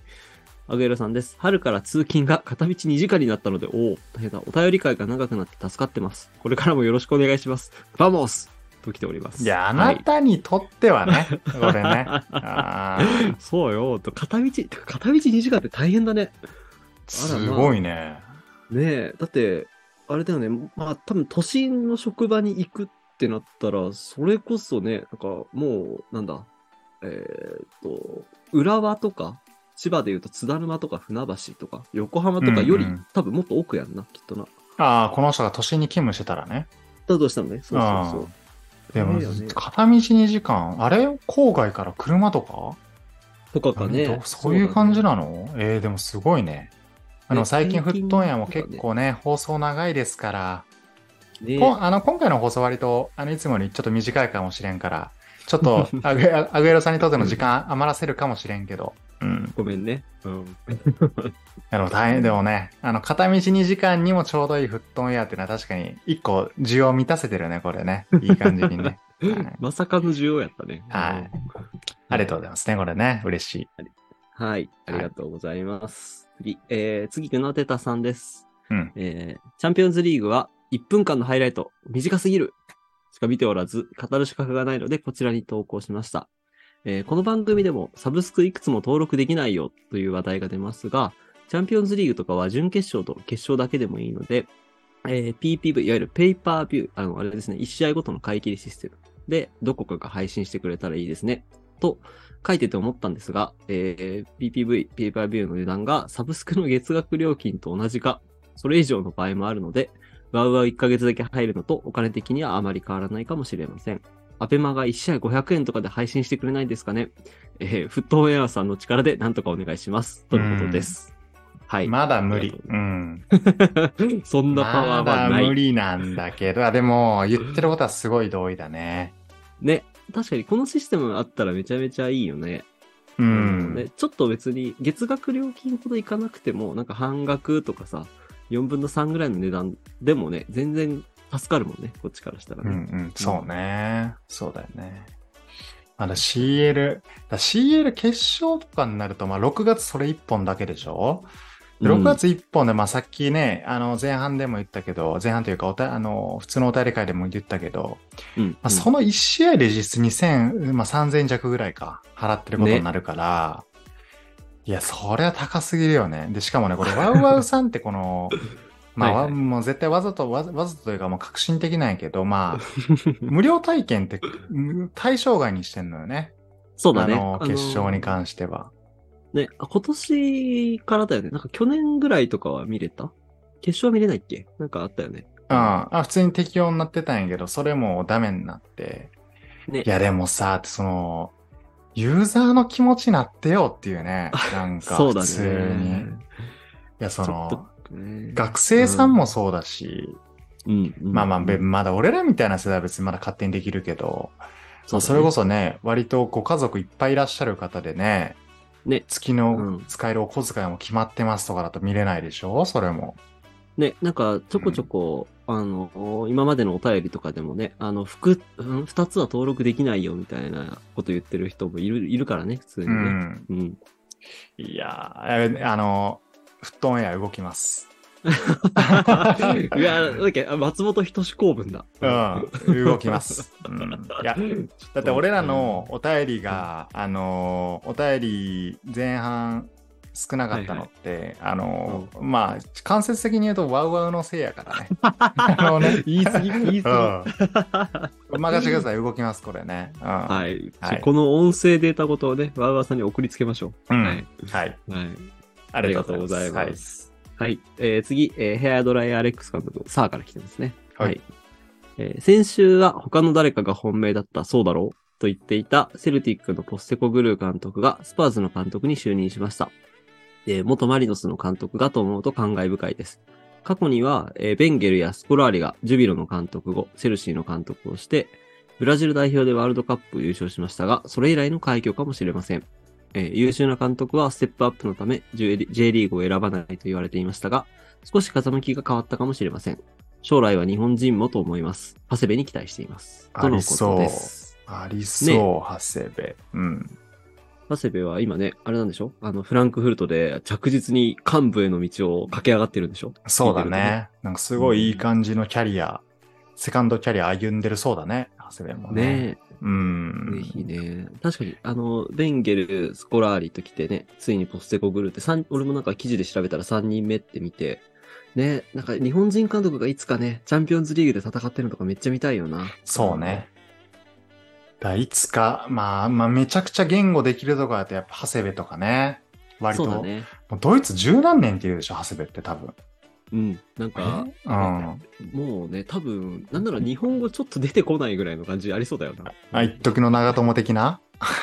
アグエロさんです。春から通勤が片道2時間になったので、おお、大変だ。お便り回が長くなって助かってます。これからもよろしくお願いします。 Vamos と来ております。いや、あはないたにとってはね、これね。あーそうよ。と片道、片道2時間って大変だね。すごいね。ねえ、だって、あれだよね。まあ、多分都心の職場に行くってなったら、それこそね、なんかもう、なんだ、えーっと、浦和とか、千葉で言うと津田沼とか船橋とか、横浜とかより、うんうん多分もっと奥やんな、きっとな。ああ、この人が都心に勤務してたらね。だとしたのね。そうそうそう。でもね、片道2時間、あれ？郊外から車とか？とかかねど。そういう感じななの、えー、でもすごいね。あの、ね最近、フットン屋も結構ね、放送長いですから、あの今回の放送割と、あの、いつもよりちょっと短いかもしれんから、ちょっと アグ、アグエロさんにとっての時間余らせるかもしれんけど、うん。ごめんね。うん。でも大変、でもね、あの、片道2時間にもちょうどいいフットンエアっていうのは確かに、一個需要を満たせてるね、これね。いい感じにね。はいまさかの需要やったね。はいありがとうございますね、これね。嬉しい。はい。ありがとうございます。次、えー、次、グナテタさんです。うん。えー、チャンピオンズリーグは1分間のハイライト、短すぎるしか見ておらず、語る資格がないので、こちらに投稿しました。えーこの番組でもサブスクいくつも登録できないよという話題が出ますが、チャンピオンズリーグとかは準決勝と決勝だけでもいいので、えー PPV、いわゆるペーパービュー、あの、あれですね、1試合ごとの買い切りシステムで、どこかが配信してくれたらいいですね。と書いてて思ったんですが、えー PPV、ペーパービューの値段がサブスクの月額料金と同じか、それ以上の場合もあるので、ワウワウ1ヶ月だけ入るのとお金的にはあまり変わらないかもしれません。アペマが1試合500円とかで配信してくれないですかねえーフットウェアさんの力でなんとかお願いします。とのことです。はい。まだ無理。うん。そんなパワーまだはない。無理なんだけど、あでも、言ってることはすごい同意だね。ね。確かにこのシステムあったらめちゃめちゃいいよね。うん。ね、ちょっと別に月額料金ほどいかなくても、なんか半額とかさ、4分の3ぐらいの値段でもね、全然助かるもんね、こっちからしたらね。うんうん、そうね。そうだよね。まだ CL、だ CL 決勝とかになると、まあ6月それ1本だけでしょ？?6 月1本で、まあさっきね、あの前半でも言ったけど、前半というかおた、あの、普通のお便り会でも言ったけど、うん、まあ、その1試合で実質2000、まあ3000弱ぐらいか、払ってることになるから、いや、それは高すぎるよね。で、しかもね、これ、ワウワウ さんってこの、まあ、はいはいわもう絶対わざと、わざわざとというか、もう革新的なんやけど、まあ、無料体験ってうん対象外にしてんのよね。そうだね。あの、決勝に。関しては。ね、あ今年からだよね。なんか去年ぐらいとかは見れた？決勝は見れないっけ？なんかあったよね。うん。あ、普通に適用になってたんやけど、それもダメになって。ねい。や、でもさ、その、ユーザーの気持ちになってよっていうね。なんか、そうだね。普通に。いや、その、とね学生さんもそうだし、うん、うんまあまあ、べまだ俺らみたいな世代は別にまだ勝手にできるけど、そねそれこそね、割とご家族いっぱいいらっしゃる方でね、ね、月のうん使えるお小遣いも決まってますとかだと見れないでしょ？それも。ね、なんか、ちょこちょこ、あの、今までのお便りとかでもね、あの、服、うん二つは登録できないよみたいなこと言ってる人もいる、いるからね、普通にうね。ん。うん。いやー、えあの、フットオンエア動きます。いや、なんだっけ、あ松本人志公文だ。うん、動きます。うん、いや、だって俺らのお便りが、あのーお便り前半少なかったのって、あのーまあ、間接的に言うとワウワウのせいやからね。あのね、言い過ぎ、言い過うん。任せてください、動きます、これね。うん。ぎ。はい。はいこの音声データごとをね、わーわーさんに送りつけましょう。うんはい。はい。はい。あありがとうございます。はい。えー次、えーヘアドライヤーアレックス監督、サーから来てますね。はいえー先週は他の誰かが本命だったそうだろうと言っていたセルティックのポステコグルー監督がスパーズの監督に就任しました。えー元マリノスの監督がと思うと感慨深いです。過去には、えーベンゲルやスコラーリがジュビロの監督後、チェルシーの監督をして、ブラジル代表でワールドカップ優勝しましたが、それ以来の快挙かもしれません。えー優秀な監督はステップアップのため J, リーグを選ばないと言われていましたが、少し風向きが変わったかもしれません。将来は日本人もと思います。長谷部に期待しています。あとのこりそうとです。ありそう、長谷部。うん。長谷部は今ね、あれなんでしょ？あの、フランクフルトで着実に幹部への道を駆け上がってるんでしょ？そうだねね。なんかすごいいい感じのキャリア、セカンドキャリア歩んでるそうだね、長谷部もね。ねうえ、ん。ぜひね。確かに、あの、ベンゲル、スコラーリと来てね、ついにポステコグルーって三俺もなんか記事で調べたら3人目って見て、ね、なんか日本人監督がいつかね、チャンピオンズリーグで戦ってるのとかめっちゃ見たいよな。そうね。だいつか、まあ、まあ、めちゃくちゃ言語できるとこだとやっぱ長谷部とかね。割と。そうだね。もうドイツ十何年って言うでしょ、長谷部って多分。うん。なんか、うん。もうね、多分、なんなら日本語ちょっと出てこないぐらいの感じありそうだよな。あ、一時の長友的な？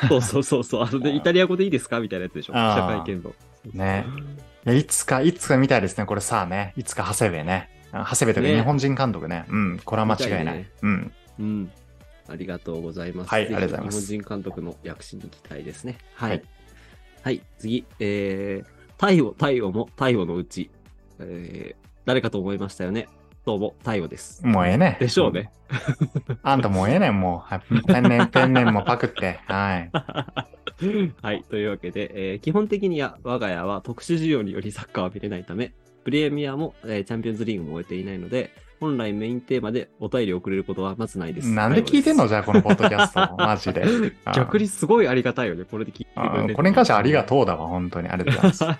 そうそうそうそう。あのね、イタリア語でいいですかみたいなやつでしょ？記者会見の。ね。いつか、いつかみたいですね、これさあね。いつか長谷部ね。あ長谷部というかね日本人監督ね。うん。これは間違いない。いねうん。うん。ありがとうございます。はいありがとうございます日本人監督の躍進に期待ですね。はい。ははいい、次。えー、太陽、太陽も太陽のうち、えー、誰かと思いましたよね。どうも、太陽です。もうええね。でしょうね。あんたもうええねん、もう。はいペンネン、ペンネンもパクって。はい。はい。というわけで、えー基本的には我が家は特殊需要によりサッカーは見れないため、プレミアも、えーチャンピオンズリーグも終えていないので、本来メインテーマでお便りを送れることはまずないです。なんで聞いてんの？太じゃあ、このポッドキャスト。マジで。逆にすごいありがたいよね。これで聞いてくあれて。これに関してはありがとうだわ、本当に。ありがとうございます。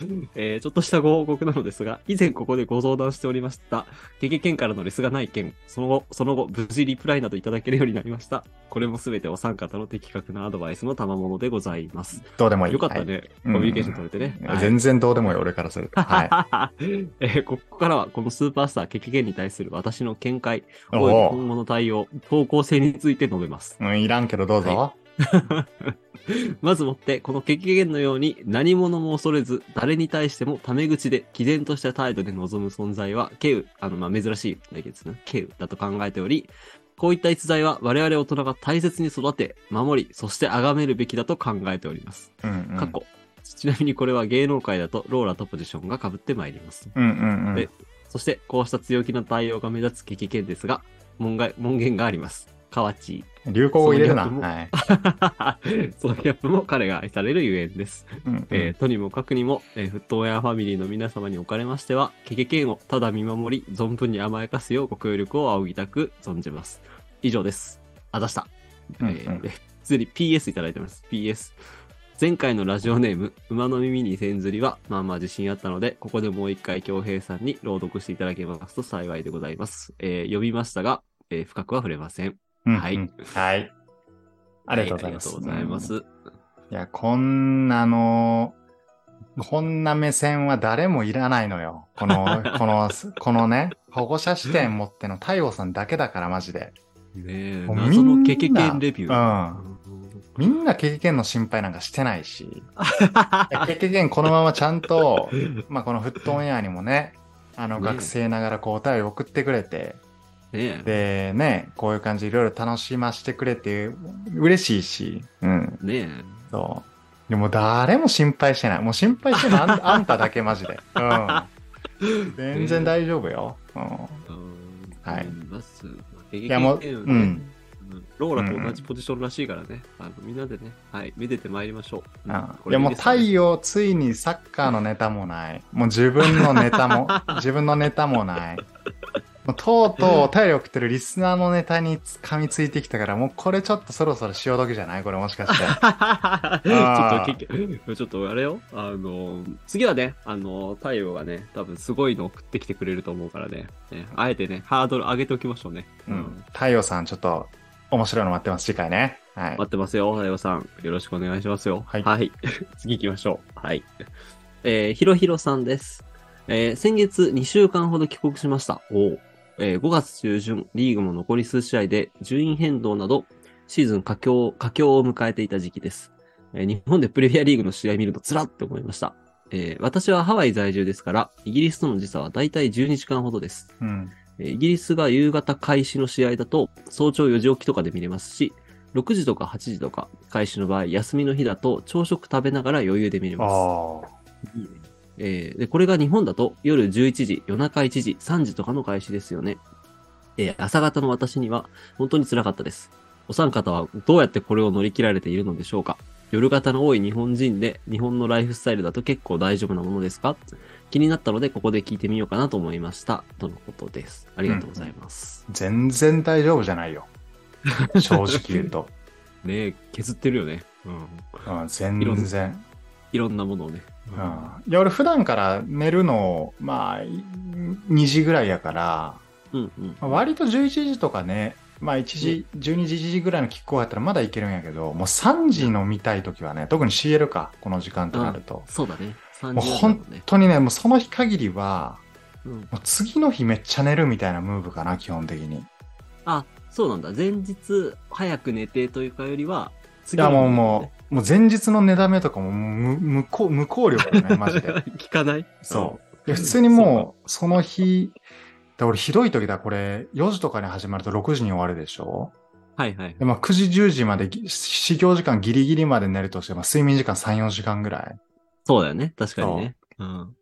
えーちょっとしたご報告なのですが、以前ここでご相談しておりました、ゲゲケンからのレスがない件、その後、その後、無事リプライなどいただけるようになりました。これもすべてお三方の的確なアドバイスの賜物でございます。どうでもいい。よかったね。はいコミュニケーション取れてね。はい全然どうでもいい、俺からすると。は えーここからはこのスーパースターケケケンに対する私の見解、い。お今後の対応、方向性について述べます。お。うん、いらんけどどうぞ。まずもって、このケケケンのように何者も恐れず、誰に対してもタメ口で、毅然とした態度で臨む存在は、ケウ、あの、まあ、珍しいだけですね。ケウだと考えており、こういった逸材は我々大人が大切に育て、守り、そして崇めるべきだと考えております。うんうん。過去。ちなみにこれは芸能界だとローラとポジションが被ってまいります。うんうんうんで。そして、こうした強気な対応が目立つケケケンですが、門外門限があります。カワチ流行語入れるな。そのギはい。ー。そのギャップも彼が愛されるゆえんです。うんうんえーとにもかくにも、えーフットウェアファミリーの皆様におかれましては、ケケケンをただ見守り、存分に甘やかすようご協力を仰ぎたく存じます。以上です。あざした。うんうんえ普通に PS いただいてます。PS。前回のラジオネーム、馬の耳に線ずりは、まあまあ自信あったので、ここでもう一回京平さんに朗読していただけますと幸いでございます。えー読みましたが、えー深くは触れません。うんはいうんはい。ありがとうございます。はありがとうございます。いや、こんなの、こんな目線は誰もいらないのよ。この、この、このね、保護者視点持っての太陽さんだけだから、マジで。ねえ、謎のケケケンレビュうー。ん。みんな経験の心配なんかしてないし。経験このままちゃんと、まあこのフットオンエアにもね、あのね学生ながらこうお便り送ってくれて、ねえ。でね、こういう感じでいろいろ楽しましてくれて嬉しいし、うん。ねえ。そう。でも誰も心配してない。もう心配してるのあん あんただけマジで。うん。全然大丈夫よ。うん。はいいいやもううんローラと同じポジションらしいからね。あのみんなでね、はい、めでてまいりましょう。いやもう太陽ついにサッカーのネタもない。もう自分のネタも、自分のネタもない。もうとうとうお便り送ってるリスナーのネタに噛みついてきたから、もうこれちょっとそろそろ潮時じゃない？これもしかして。ちょっと結局、ちょっとあれよ。あの、次はね、あの、太陽がね、多分すごいの送ってきてくれると思うからね。ねあえてね、ハードル上げておきましょうね。うん。太陽さんちょっと面白いの待ってます。次回ね。はい。待ってますよ、太陽さん。よろしくお願いしますよ。はい 次行きましょう。はい。えー、ひろひろさんです。えー先月2週間ほど帰国しました。おうえー5月中旬、リーグも残り数試合で順位変動など、シーズン佳境、佳境を迎えていた時期です。えー日本でプレミアリーグの試合見るとつらって思いました。えー私はハワイ在住ですから、イギリスとの時差はだいたい12時間ほどです。うん。えーイギリスが夕方開始の試合だと、早朝4時起きとかで見れますし、6時とか8時とか開始の場合、休みの日だと朝食食べながら余裕で見れます。あいいねえーで、これが日本だと夜11時、夜中1時、3時とかの開始ですよね。えー朝方の私には本当に辛かったです。お三方はどうやってこれを乗り切られているのでしょうか夜型の多い日本人で日本のライフスタイルだと結構大丈夫なものですか気になったのでここで聞いてみようかなと思いました。とのことです。ありがとうございます。あ。全然大丈夫じゃないよ。正直言うと。ねえ削ってるよね。うん。うん、全然。いろんなものをね。うん。いや、俺普段から寝るの、まあ、い2時ぐらいやから、うんうん。まあ割と11時とかね、まあ1時、12時、1時ぐらいのキックオフやったらまだいけるんやけど、もう3時の見たい時はね、特に CL か、この時間となると。そうだね。30もうだ本ね。当にね、もうその日限りは、うん、もう次の日めっちゃ寝るみたいなムーブかな、基本的に。あ、そうなんだ。前日早く寝てというかよりは、いや、もううもう、もう前日の寝だめとかも無無効無効力だね、マジで。聞かない？そう。いや普通にもう、その日、で俺ひどい時だ、これ、4時とかに始まると6時に終わるでしょ？うん。はいはい。で、まあ9時、10時までぎ、始業時間ギリギリまで寝るとして、まあ睡眠時間3、4時間ぐらいそうだよね。確かにね。うん。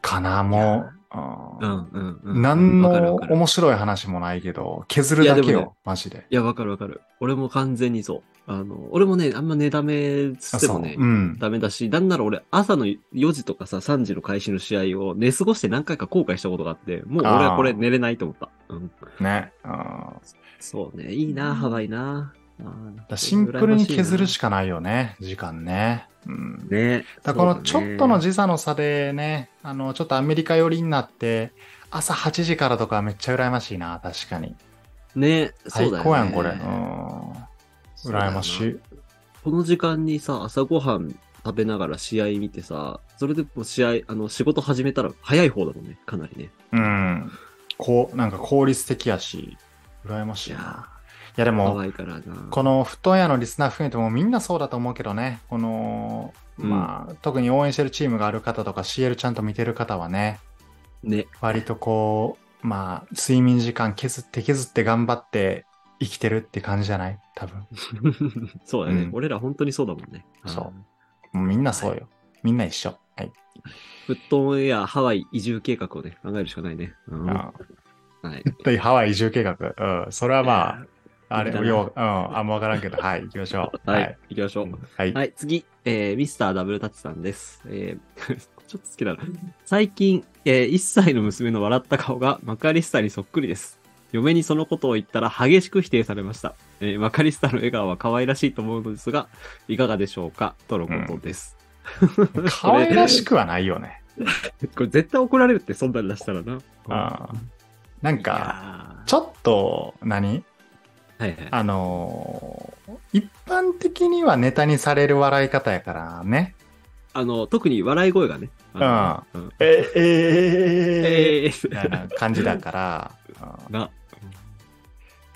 かな、もう。ううんんうんうん。何の面白い話もないけど、削るだけよ、ねマジで。いや、わかるわかる。俺も完全にそう。あの、俺もね、あんま寝だめつってもね、うん。ダメだし、なんなら俺、朝の4時とかさ、3時の開始の試合を寝過ごして何回か後悔したことがあって、もう俺はこれ寝れないと思った。うん。ね。うんそうね。いいな、ハワイな。シンプルに削る羨しかないよね、時間ね。うん。ね。だからこのちょっとの時時差の差でね、あの、ちょっとアメリカ寄りになって、朝8時からとかめっちゃ羨ましいな、確かに。ね、そうだよね。最高やん、これ。うん。羨ましい。この時間にさ、朝ごはん食べながら試合見てさ、それでもう試合、あの、仕事始めたら早い方だもんね、かなりね。うん。こう、なんか効率的やし、羨ましいな。いやでも、ワイからな。この布団屋のリスナー含めてもみんなそうだと思うけどね、この、うんまあ、特に応援してるチームがある方とか CL ちゃんと見てる方はね、ね。割とこう、まあ、睡眠時間削って削って頑張って生きてるって感じじゃない？多分。そうだね、うん俺ら本当にそうだもんね。そううん。もうみんなそうよ。みんな一緒。はい。フットンやハワイ移住計画をね、考えるしかないね。うん。うんはい。ハワイ移住計画。うん。それはまあ、あれ、よう、うん、あんまわからんけど、はい、行きましょう。はい。行きましょう。はい。はい、次、えー、ミスターダブルタッチさんです。えー、ちょっと好きだな。最近、えー、1歳の娘の笑った顔がマカリスタにそっくりです。嫁にそのことを言ったら激しく否定されました。えー、マカリスタの笑顔は可愛らしいと思うのですが、いかがでしょうか？とのことです。可愛らしくはないよね。これ絶対怒られるって、そんなに出したらな。あなんいか、ちょっと、何？はいはい。あのー一般的にはネタにされる笑い方やからね。あの、特に笑い声がね。うん。え、えええー、みたいな感じだから、う んな、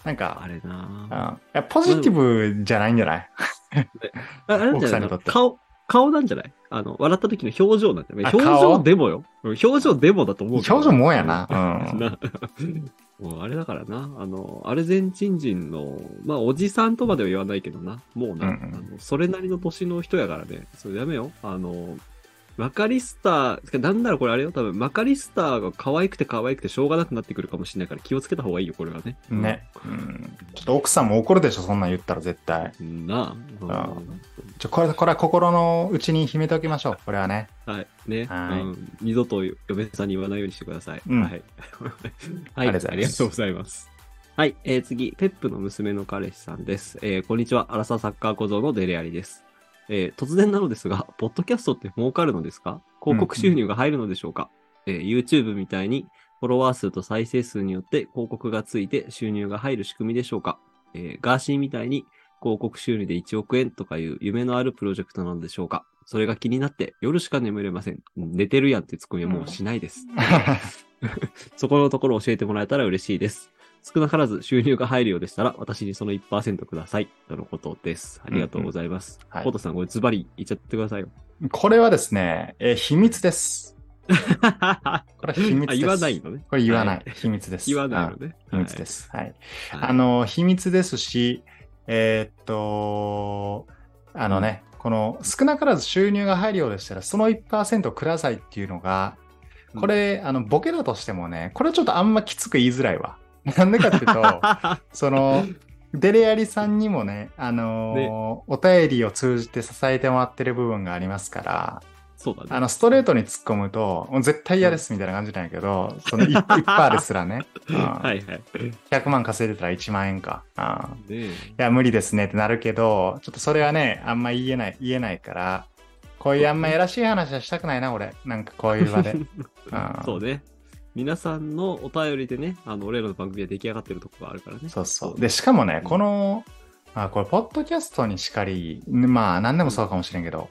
なんかあ、れうんな。いやポジティブじゃないんじゃない？ああれなんじゃない？顔、顔なんじゃない？あの、笑った時の表情なんじゃないあ表情デモよ。うん表情デモだと思う。表情もんやな。うん。なもうあれだからな、あの、アルゼンチン人の、まあ、おじさんとまでは言わないけどな、もうな、うんうん。あのそれなりの年の人やからね、それやめよう。あの、マカリスター、なんならこれあれよ、多分マカリスターが可愛くて可愛くてしょうがなくなってくるかもしれないから気をつけた方がいいよ、これはね。ね。うん。ちょっと奥さんも怒るでしょ、そんなん言ったら絶対。うん。なあ。あちょ、これ、これは心の内に秘めておきましょう。これはね。はい。ね。はいうん。二度と嫁さんに言わないようにしてください。うん はい。あはい。りがとうございますありがとうございます。はい。えー、次、ペップの娘の彼氏さんです。えー、こんにちは。アラサーサッカー小僧のデレアリです。えー、突然なのですが、ポッドキャストって儲かるのですか？広告収入が入るのでしょうか、えー、YouTube みたいにフォロワー数と再生数によって広告がついて収入が入る仕組みでしょうか？えー、ガーシーみたいに広告収入で1億円とかいう夢のあるプロジェクトなのでしょうか？それが気になって夜しか眠れません。寝てるやんってツッコミはもうしないです。そこのところ教えてもらえたら嬉しいです。少なからず収入が入るようでしたら、私にその1%ください。とのことです。ありがとうございます。はいコートさん、これズバリ言っちゃってくださいよ。これはですね、えー 秘密です。あこれは秘密です。言わないのね。これ言わない。は秘密です。言わないのね。あ秘密です。はい。はい。あの、秘密ですし、えーっと、あのね、この少なからず収入が入るようでしたら、その1%くださいっていうのが、これ、あの、ボケだとしてもね、これちょっとあんまきつく言いづらいわ。なんでかっていうと、その、デレアリさんにもね、あのーお便りを通じて支えてもらってる部分がありますから、そうだね。あの、ストレートに突っ込むと、もう絶対嫌ですみたいな感じなんやけど、その 1%, で すらね、うんはいはい。100万稼いでたら1万円か。うんねいや、無理ですねってなるけど、ちょっとそれはね、あんま言えない、言えないから、こういうあんまやらしい話はしたくないな、俺。なんかこういう場で。うんそうね。皆さんのお便りでね、あの、俺らの番組は出来上がってるとこがあるからね。そうそう。で、しかもね、この、まあ、これ、ポッドキャストにしかり、まあ、何でもそうかもしれんけど、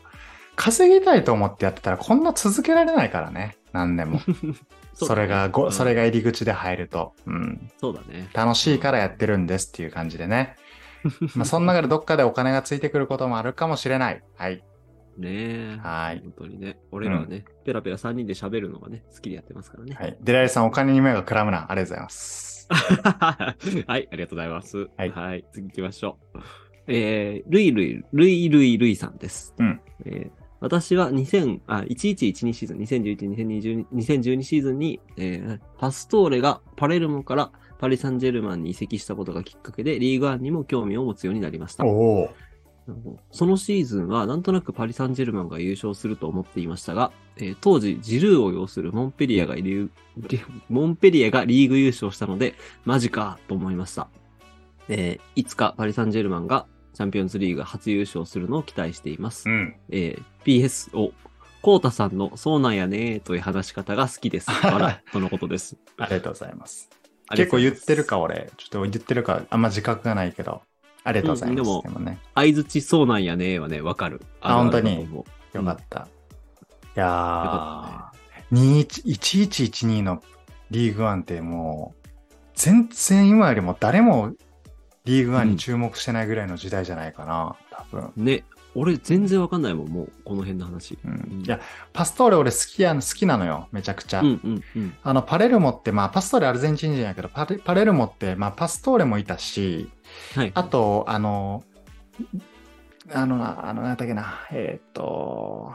稼ぎたいと思ってやってたら、こんな続けられないからね、何でも。それがご、それが。が入り口で入ると。うん。そうだね。楽しいからやってるんですっていう感じでね。まあ、その中でどっかでお金がついてくることもあるかもしれない。はい。ねえ。はい本当にね。俺らはね、ペラペラ3人で喋るのがね、好きでやってますからね。はい。デライさん、お金に目がくらむな。ありがとうございます。はい、ありがとうございます。はい次行きましょう。えー、ルイルイ、ルイルイルイさんです。うんえー私は2000、あ、1112シーズン、2011、2020 2012シーズンに、えーパストーレがパレルモからパリ・サンジェルマンに移籍したことがきっかけで、リーグワンにも興味を持つようになりました。そのシーズンはなんとなくパリ・サンジェルマンが優勝すると思っていましたが、えー当時ジルーを擁するモンペリアがモンペリアがリーグ優勝したので、マジかと思いました。えーいつかパリ・サンジェルマンがチャンピオンズリーグ初優勝するのを期待していますう。ん。えー PS を、コータさんのそうなんやねーという話し方が好きです。とのことです。ありがとうございます。結構言ってるか、俺。ちょっと言ってるか、あんま自覚がないけど。ありがとうございます。うんでも相づちそうなんやねーはね、わかる。あ本当によかった。いよやかー、21 1112のリーグワンってもう、全然今よりも誰もリーグワンに注目してないぐらいの時代じゃないかな、多分。ね、俺全然わかんないもん、もう、この辺の話。うん、いや、パストーレ俺好きやん、好きなのよ、めちゃくちゃ。うんうんうん。あの、パレルモって、まあ、パストーレアルゼンチン人やけど、パレパレルモって、まあ、パストーレもいたし、はい。あと、あの、あのな、あの、なんだっけな、えーっと、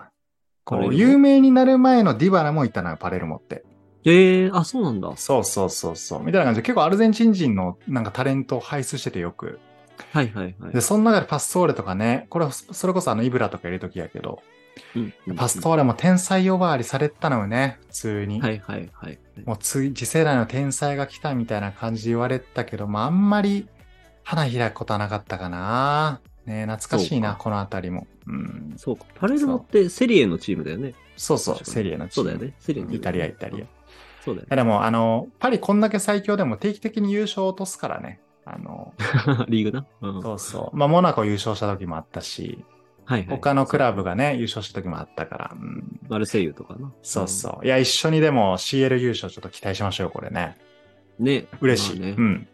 こう、有名になる前のディバラもいたのよ、パレルモって。ええー、あ、そうなんだ。そうそうそうそう。みたいな感じで、結構アルゼンチン人のなんかタレントを輩出しててよく。はいはいはい。で、その中でパストーレとかね、これはそれこそあのイブラとか入れときやけど、うんうんパストーレも天才呼ばわりされてたのよね、普通に。はいはいはい。もう次、次世代の天才が来たみたいな感じで言われてたけど、まああんまり花開くことはなかったかな。ね懐かしいな、このあたりも。うん。そうか。パレルモってセリエのチームだよね。そうそう、セリエのチーム。そうだよね。セリエのチームイタリア、イタリア。いそうだよやでも、あの、パリこんだけ最強でも定期的に優勝を落とすからね。あの、ね。リーグな？うん。はいそうそう。まあ、モナコ優勝した時もあったし、はい。他のクラブがね、優勝した時もあったから。うん、マルセイユとかな。そうそう。いや、一緒にでも CL 優勝ちょっと期待しましょうよ、これね。うん。ね。嬉しい。まあねうん。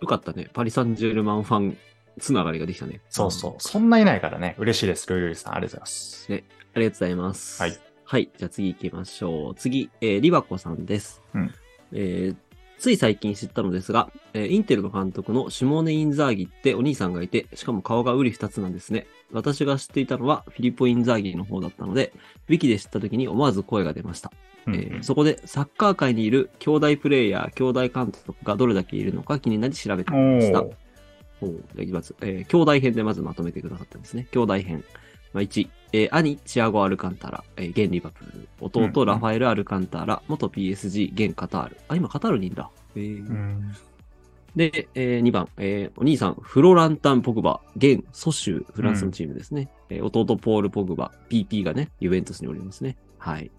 よかったね。パリ・サンジェルマンファンつながりができたね。そうそう。そんないないからね。嬉しいです、ルイルイさん。ありがとうございます。ありがとうございます。はい。はい。じゃあ次行きましょう。次、えー、リバコさんです。うんえーつい最近知ったのですが、えーインテルの監督のシモーネ・インザーギってお兄さんがいて、しかも顔が瓜二つなんですね。私が知っていたのはフィリッポ・インザーギの方だったので、ウィキで知った時に思わず声が出ました。うんえーそこでサッカー界にいる兄弟プレイヤー、兄弟監督がどれだけいるのか気になり調べてみました。おじゃあいきます。えー兄弟編でまずまとめてくださってますね。兄弟編。まあ、1、えー兄、チアゴ・アルカンタラ、えー現リバプール。うん弟、ラファエル・アルカンタラ、元 PSG、現カタール。あ、今カタールにいんだ。えーうんで、え2番、えーお兄さん、フロランタン・ポグバ、現ソシュー、フランスのチームですね。えー弟、ポール・ポグバ、PP がね、ユベントスにおりますね。はい。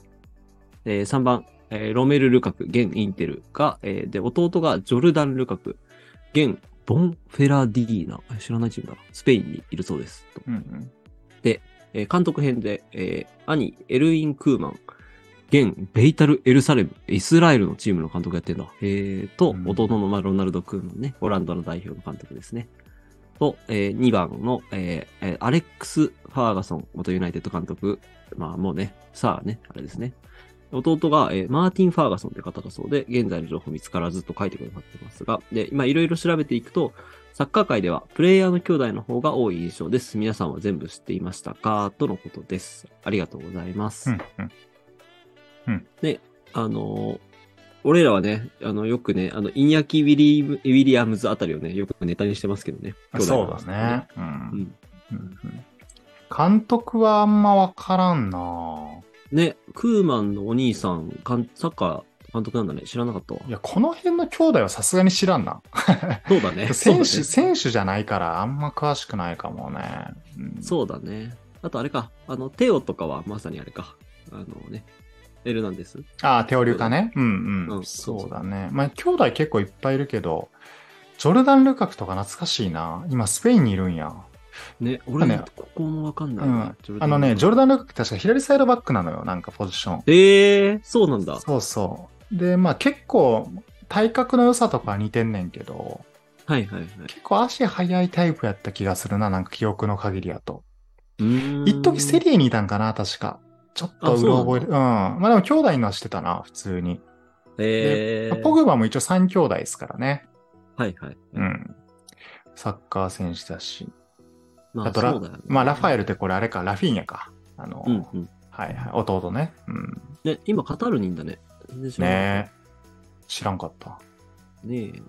え3番、えーロメル・ルカク、現インテルが、えーで、弟がジョルダン・ルカク、現ボン・フェラディーナ、え知らないチームだな。スペインにいるそうです。とうんうんえー監督編で、えー兄、エルウィン・クーマン、現ベイタル・エルサレム、イスラエルのチームの監督やってんだ。えー、と、うん弟の、まあ、ロナルド・クーマンね、オランダの代表の監督ですね。と、え2番の、えーえーアレックス・ファーガソン、元ユナイテッド監督。まあもうね、さあね、あれですね。弟が、えーマーティン・ファーガソンという方だそうで、現在の情報見つからずっと書いてくださってますが、で、今いろいろ調べていくと、サッカー界ではプレイヤーの兄弟の方が多い印象です。皆さんは全部知っていましたか？とのことです。ありがとうございます。うんうんあのー俺らはね、あの、よくね、あの、インヤキ・ウィリウィリアムズあたりをね、よくネタにしてますけどね。兄弟そうだね。ううんん。うんうん監督はあんまわからんなね、クーマンのお兄さん、かんサッカー監督なんだね。知らなかったわい。や、この辺の兄弟はさすがに知らんな。そうだね。選手、ね選手じゃないからあんま詳しくないかもね。うんそうだね。あとあれか、あの、テオとかはまさにあれか。あのね、エルナンデス。ああ、テオリュカね。うんうん。うんそうだね。まあ、兄弟結構いっぱいいるけど、ジョルダン・ルカクとか懐かしいな。今、スペインにいるんや。ね、俺ねね、ここもわかんうないな。ん。あのね、ジョルダン。ルカク確か左サイドバックなのよ。なんかポジション。ええー、そうなんだ。そうそう。で、まあ結構、体格の良さとかは似てんねんけど、はいはいはい。結構足速いタイプやった気がするな。なんか記憶の限りやと。うーん一時セリエにいたんかな、確か。ちょっとうろ覚える。うん。まあでも兄弟のはしてたな、普通に。えー、ポグバも一応3兄弟ですからね。はいはい。うん。サッカー選手だし。まあ、あとラね。まあラファエルってこれあれか、ラフィーニャか。あの、うんうん。はいはい、弟ね。うん。ね、今カタールにいんだね。全然知らねえ。知らんかった。ねえ。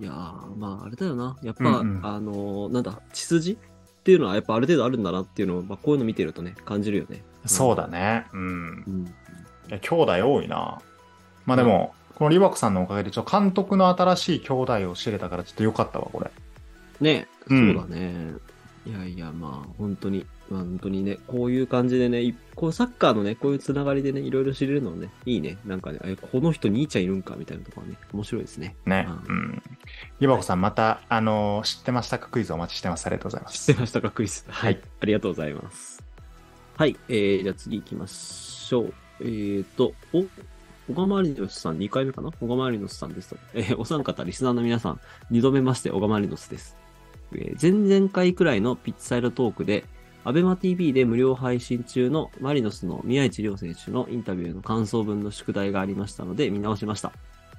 いやー、まあ、あれだよな。やっぱ、うんうんあのーなんだ、血筋？っていうのはやっぱある程度あるんだなっていうのを、まあ、こういうの見てるとね、感じるよね。そうだね。うんう。ん。いや兄弟多いな。まあでも、このリバクさんのおかげで、ちょっと監督の新しい兄弟を知れたから、ちょっとよかったわ、これ。ねうんそうだね。いやいや、まあ、本当に、まあ、本当にね、こういう感じでね、いこうサッカーのね、こういうつながりでね、いろいろ知れるのね、いいね。なんかね、えこの人兄ちゃんいるんかみたいなところはね、面白いですね。ね。ううんん。リバコさん、また、あのー知ってましたか？クイズお待ちしてます。ありがとうございます。知ってましたか、クイズ。はい。ありがとうございます。はい。えー、じゃあ次行きましょう。えーと、お、小川マリノスさん2回目かな？小川マリノスさんですと。えーお三方、リスナーの皆さん、2度目まして、小川マリノスです。えー前々回くらいのピッチサイドトークで、アベマ TV で無料配信中のマリノスの宮市亮選手のインタビューの感想文の宿題がありましたので見直しました。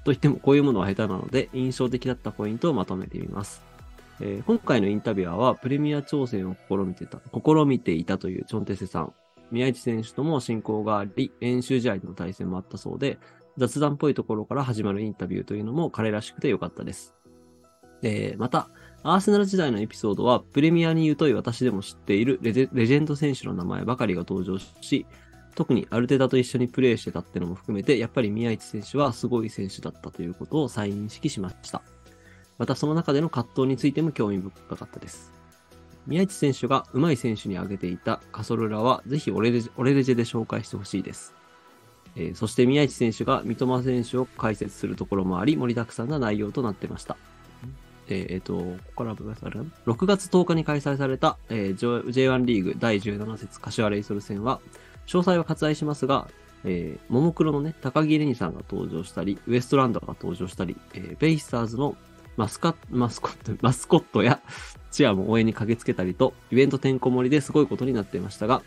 といってもこういうものは下手なので印象的だったポイントをまとめてみます。えー今回のインタビュアーはプレミア挑戦を試みてた、試みていたというチョンテセさん。宮市選手とも親交があり、練習試合での対戦もあったそうで、雑談っぽいところから始まるインタビューというのも彼らしくてよかったです。えーまた、アーセナル時代のエピソードは、プレミアに疎い私でも知っているレジェンド選手の名前ばかりが登場し、特にアルテタと一緒にプレーしてたってのも含めて、やっぱり宮市選手はすごい選手だったということを再認識しました。またその中での葛藤についても興味深かったです。宮市選手が上手い選手に挙げていたカソルラは、ぜひオレレジオレレジェで紹介してほしいです。えーそして宮市選手が三笘選手を解説するところもあり、盛りだくさんな内容となってました。えーえーと、ここから部あれ6月10日に開催された、えー J- J1 リーグ第17節柏レイソル戦は、詳細は割愛しますが、えー、ももクロのね、高木レニさんが登場したり、ウエストランドが登場したり、えーベイスターズのマスカマスコット、マスコットやチアも応援に駆けつけたりと、イベントてんこ盛りですごいことになっていましたが、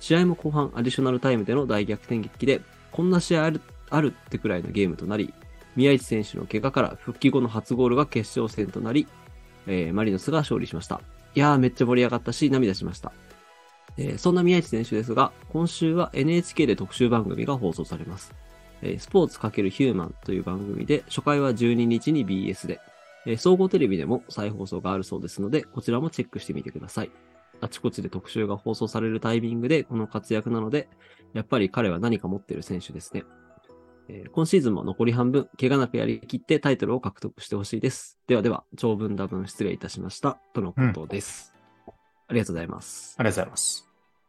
試合も後半アディショナルタイムでの大逆転劇で、こんな試合あるあるってくらいのゲームとなり、宮市選手の怪我から復帰後の初ゴールが決勝戦となり、えーマリノスが勝利しました。いやー、めっちゃ盛り上がったし、涙しました。えーそんな宮市選手ですが、今週は NHK で特集番組が放送されます。えースポーツ×ヒューマンという番組で、初回は12日に BS で、えー総合テレビでも再放送があるそうですので、こちらもチェックしてみてください。あちこちで特集が放送されるタイミングでこの活躍なので、やっぱり彼は何か持ってる選手ですね。えー今シーズンも残り半分、怪我なくやりきってタイトルを獲得してほしいです。ではでは、長文多文失礼いたしました。とのことです。ありがとうございます。ありがとうございます。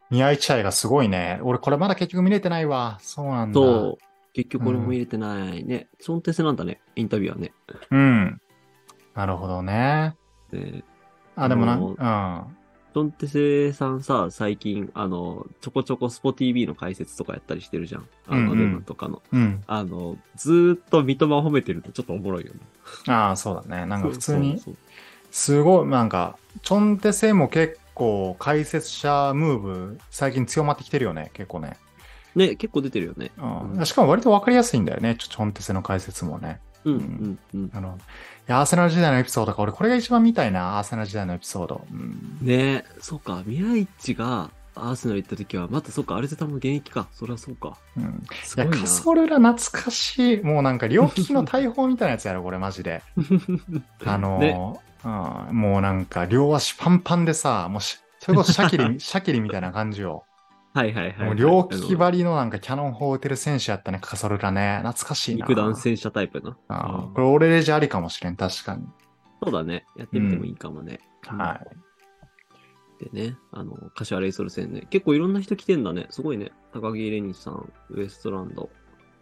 宮市愛がすごいね。俺これまだ結局見れてないわ。そうなんだ。そう。結局俺も入れてないね。チョンテセなんだね。インタビューはね。うん。なるほどね。であ、でもな、うん。チョンテセさんさ、最近、あの、ちょこちょこスポ TV の解説とかやったりしてるじゃん。あの、うんうんデムとかの。うん。あの、ずーっと三笘褒めてるとちょっとおもろいよね。ああ、そうだね。なんか普通に、すごい、なんか、チョンテセも結構解説者ムーブ、最近強まってきてるよね。結構ね。ね、結構出てるよね。うんうんしかも割とわかりやすいんだよね。チョンテセの解説もね。うん、うん、うん。あの、いや、アーセナル時代のエピソードか。俺これが一番見たいな。アーセナル時代のエピソード。うん。ねそうか、宮市がアーセナル行った時は、またそうか、アルテタも現役か。そりゃそうか。うんいや。カソルラ懐かしい。もうなんか両利きの大砲みたいなやつやろ、これマジで。あのーねうん、もうなんか両足パンパンでさ、もうしそれこそシャキリ、シャキリみたいな感じよ。はいはいはい。もう両利き張りのなんかキャノン砲撃てる選手やったね、カソルラね。懐かしいな。肉弾戦車タイプな。うんあーこれ俺レジありかもしれん、確かに。そうだね。やってみてもいいかもね。はい。でね、あの、柏レイソル戦ね。結構いろんな人来てんだね。すごいね。高木レニさん、ウエストランド。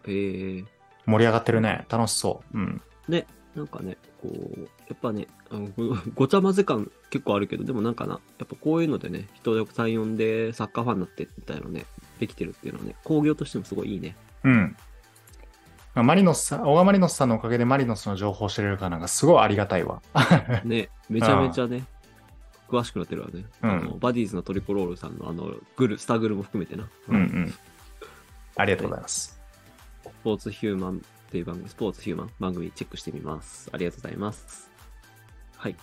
えー、盛り上がってるね。楽しそう。うん。ね、なんかね、こう、やっぱね、あのご ごちゃ混ぜ感結構あるけど、でもなんかな、やっぱこういうのでね、人で単4でサッカーファンになってみたいなのね、できてるっていうのはね、工業としてもすごいいいね。うん。まあマリノスさん、小川マリノスさんのおかげでマリノスの情報を知れるからなんかすごいありがたいわ。ね、めちゃめちゃね、詳しくなってるわね。うんあのバディーズのトリコロールさんのあの、グル、スタグルも含めてな。うんうん。ありがとうございます。スポーツヒューマンっていう番組、スポーツヒューマン番組チェックしてみます。ありがとうございます。はい。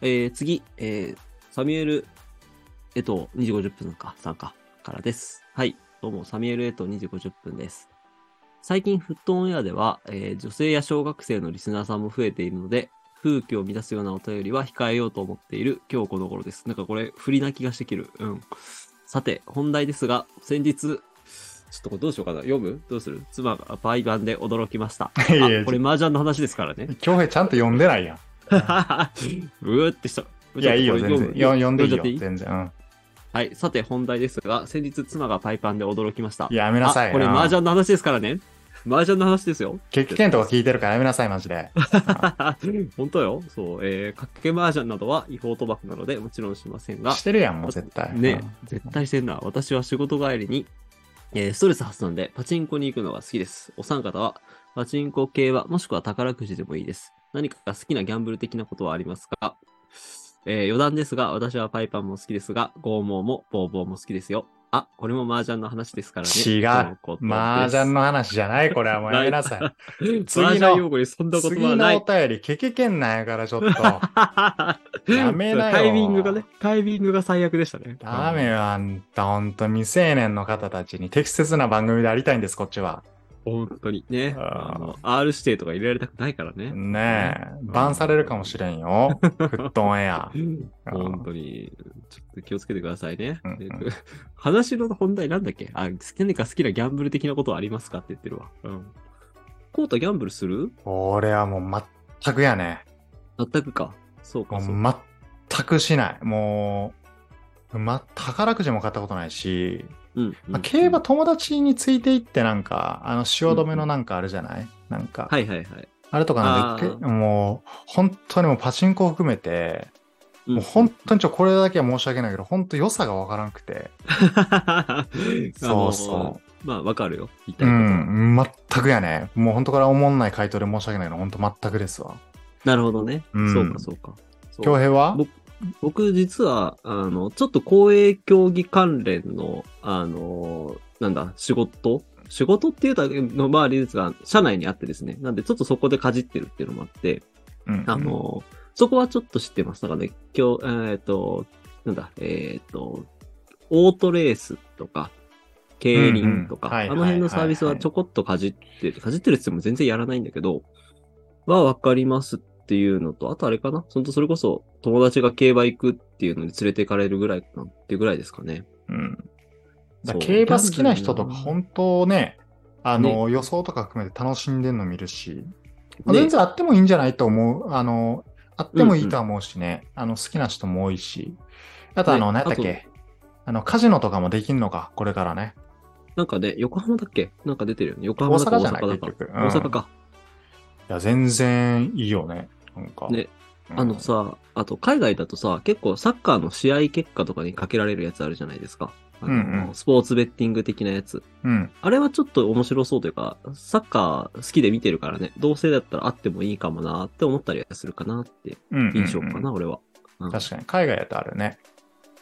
えー、次、えー、サミュエル・エトー2時50分か、参加からです。はい。どうも、サミュエル・エトー2時50分です。最近、フットオンエアでは、えー女性や小学生のリスナーさんも増えているので、風紀を乱すようなお便りは控えようと思っている今日この頃です。なんかこれ、振りな気がしてきる。うん。さて、本題ですが、先日、ちょっとこれどうしようかな。読む？どうする？妻が倍版で驚きました。これ麻雀の話ですからね。京平ちゃんと読んでないやん。うーってした。いや、いいよ、全然。よ読んでいいよ全然。うん。はい。さて、本題ですが、先日妻がパイパンで驚きました。やめなさいあこれうん麻雀の話ですからね。麻雀の話ですよ。決起権とか聞いてるからやめなさい、マジで。本当よ。そう。えー、かけ麻雀などは違法賭博なので、もちろんしませんがし、てるやん、もう絶対。ねうん、絶対してんな。私は仕事帰りに、えーストレス発散でパチンコに行くのが好きです。お三方は、パチンコ系は、もしくは宝くじでもいいです。何かが好きなギャンブル的なことはありますか？えー余談ですが、私はパイパンも好きですが、剛毛もボーボーも好きですよ。あ、これも麻雀の話ですからね。違う麻雀の話じゃない、これはもうやめなさい。次の用語にそんなこと次はないのお。便り、決起権なんやから、ちょっと。やめなよタイミングがね、タイミングが最悪でしたね。ダメよ、あんた、ほんと未成年の方たちに適切な番組でありたいんです、こっちは。本当にね。あの、R 指定とか入れられたくないからね。ねえ、バンされるかもしれんよ。フットオンエア。本当に、ちょっと気をつけてくださいね。うんうんえっと 話の本題なんだっけ？あ、何か好きなギャンブル的なことはありますかって言ってるわ。うん。コータギャンブルする？俺はもう全くやね。全くか。そうか、そう全くしない。もう、ま、宝くじも買ったことないし、うん。まあ、うん競馬友達についていってなんか、あの、汐留のなんかあるじゃない？なんか、はいはいはい。あれとかなんもう、本当にもうパチンコを含めて、うんもう本当にちょ、これだけは申し訳ないけど、本当良さがわからなくて。そうそまあ、わかるよ。言いうたいことは。ん、全くやね。もう本当から思んない回答で申し訳ないけど、本当全くですわ。なるほどね。うんそうか、そうか。そう京平は？僕僕実は、あの、ちょっと公営競技関連の、あの、なんだ、仕事？仕事っていうの場合ですが、社内にあってですね。なんで、ちょっとそこでかじってるっていうのもあって、うん。あの、そこはちょっと知ってます。だからね、今日、えっ、と、なんだ、えっ、と、オートレースとか、競輪とか、あの辺のサービスはちょこっとかじってる、かじってるって言っても全然やらないんだけど、はわかりますっていうのと、あとあれかな？そそれこそ友達が競馬行くっていうのに連れて行かれるぐらいかなっていうぐらいですかね。うん。だ競馬好きな人とか本当ね、あの、予想とか含めて楽しんでんの見るし、まあね全然あってもいいんじゃないと思う。あの、あってもいいとは思うしね、あの、好きな人も多いし。あとあの、ね何やっけ？あの、カジノとかもできんのか、これからね。なんかね、横浜だっけ？なんか出てるよね。横浜だか大阪じゃない？大阪だか。うん大阪か。いや、全然いいよね。なんか。ねうんあのさ、あと海外だとさ、結構サッカーの試合結果とかにかけられるやつあるじゃないですか。あのうんうんスポーツベッティング的なやつ。うん。あれはちょっと面白そうというか、サッカー好きで見てるからね、同性だったらあってもいいかもなって思ったりはするかなってうんうんうん印象かな、俺は。うん確かに、海外やとあるね。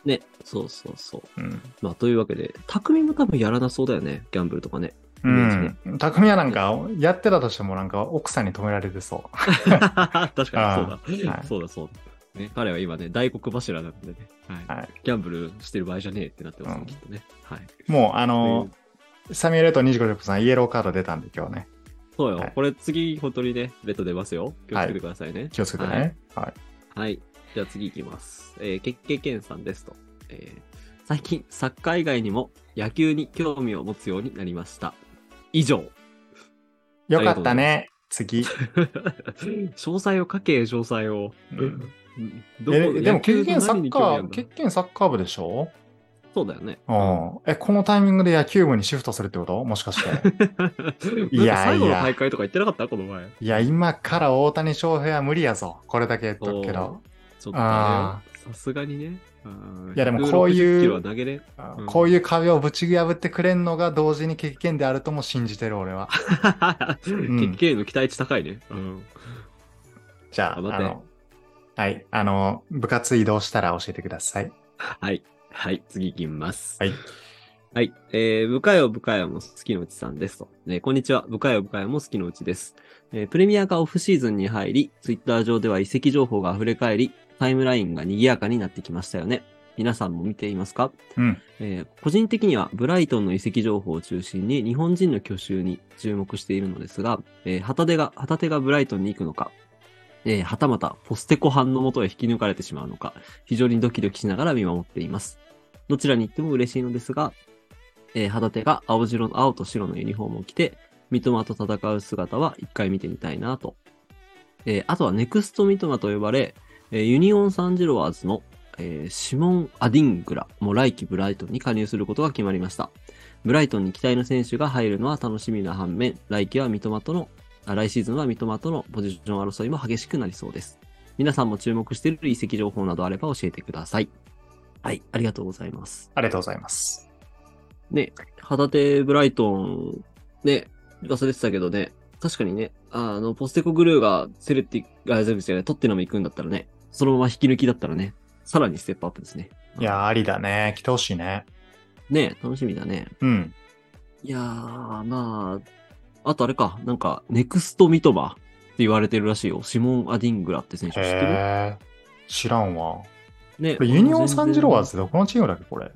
ね、そうそうそう。うん。まあ、というわけで、匠も多分やらなそうだよね、ギャンブルとかね。うん。匠はなんか、やってたとしてもなんか、奥さんに止められてそう。確かにそうだ。はいそうだそうだ。ね、彼は今ね、大黒柱なんでね、はいはいギャンブルしてる場合じゃねえってなってますね、うんきっとね。はい。もう、あのう、サミュエルと25さん、イエローカード出たんで、今日ね。そうよ、はいこれ次、本当にね、レッド出ますよ。気をつけてくださいね。気をつけてね。はい。はい。じゃあ次行きます。えー、けっけけんさんですと。えー最近、サッカー以外にも野球に興味を持つようになりました。以上。よかったね。次。詳細を書け、詳細を。うんえでも、経験サッカー、経験サッカー部でしょ？そうだよね。うん。え、このタイミングで野球部にシフトするってこと？もしかして。いや最後の大会とか言ってなかった？この前。いや、今から大谷翔平は無理やぞ。これだけ言っとくけど。ちょっとあさすがにね。うんいやでもこういう160キロは投げれ。うんこういう壁をぶち破ってくれんのが同時に経験であるとも信じてる俺は。結系の期待値高いね。うん。じゃあ、あの、はい、あの、部活移動したら教えてください。はい。はい。次行きます。はい。はい。えー、部下よ部下よも好きのうちさんですと。ね、こんにちは。部下よ部下よも好きのうちです。えープレミアがオフシーズンに入り、ツイッター上では移籍情報が溢れ返り、タイムラインが賑やかになってきましたよね。皆さんも見ていますか？うん。えー個人的にはブライトンの移籍情報を中心に日本人の去就に注目しているのですが、えー旗手が、旗手がブライトンに行くのか、えーはたまたポステコ班の元へ引き抜かれてしまうのか、非常にドキドキしながら見守っています。どちらに行っても嬉しいのですが、えー旗手が青白、青と白のユニフォームを着て、三笘と戦う姿は一回見てみたいなと。えーあとはネクスト三笘と呼ばれ、えーユニオン・サンジロワーズのえーシモン・アディングラも来季ブライトンに加入することが決まりました。ブライトンに期待の選手が入るのは楽しみな反面、来季は三笘との、あ来シーズンは三笘とのポジション争いも激しくなりそうです。皆さんも注目している移籍情報などあれば教えてください。はい、ありがとうございます。ありがとうございます。ね、旗手ブライトン、ね、忘れてたけどね、確かにね、あの、ポステコグルーがセレティ、あ、全部ですよね、トッテナム行くんだったらね、そのまま引き抜きだったらね、さらにステップアップですね。いやー、ありだね。来てほしいね。ね楽しみだね。うん。いやー、まあ、あとあれか、なんか、ネクストミトバって言われてるらしいよ。シモン・アディングラって選手知ってる？へー。知らんわ。ねこれユニオン・サンジロワーズズってどこのチームだっけ、これ？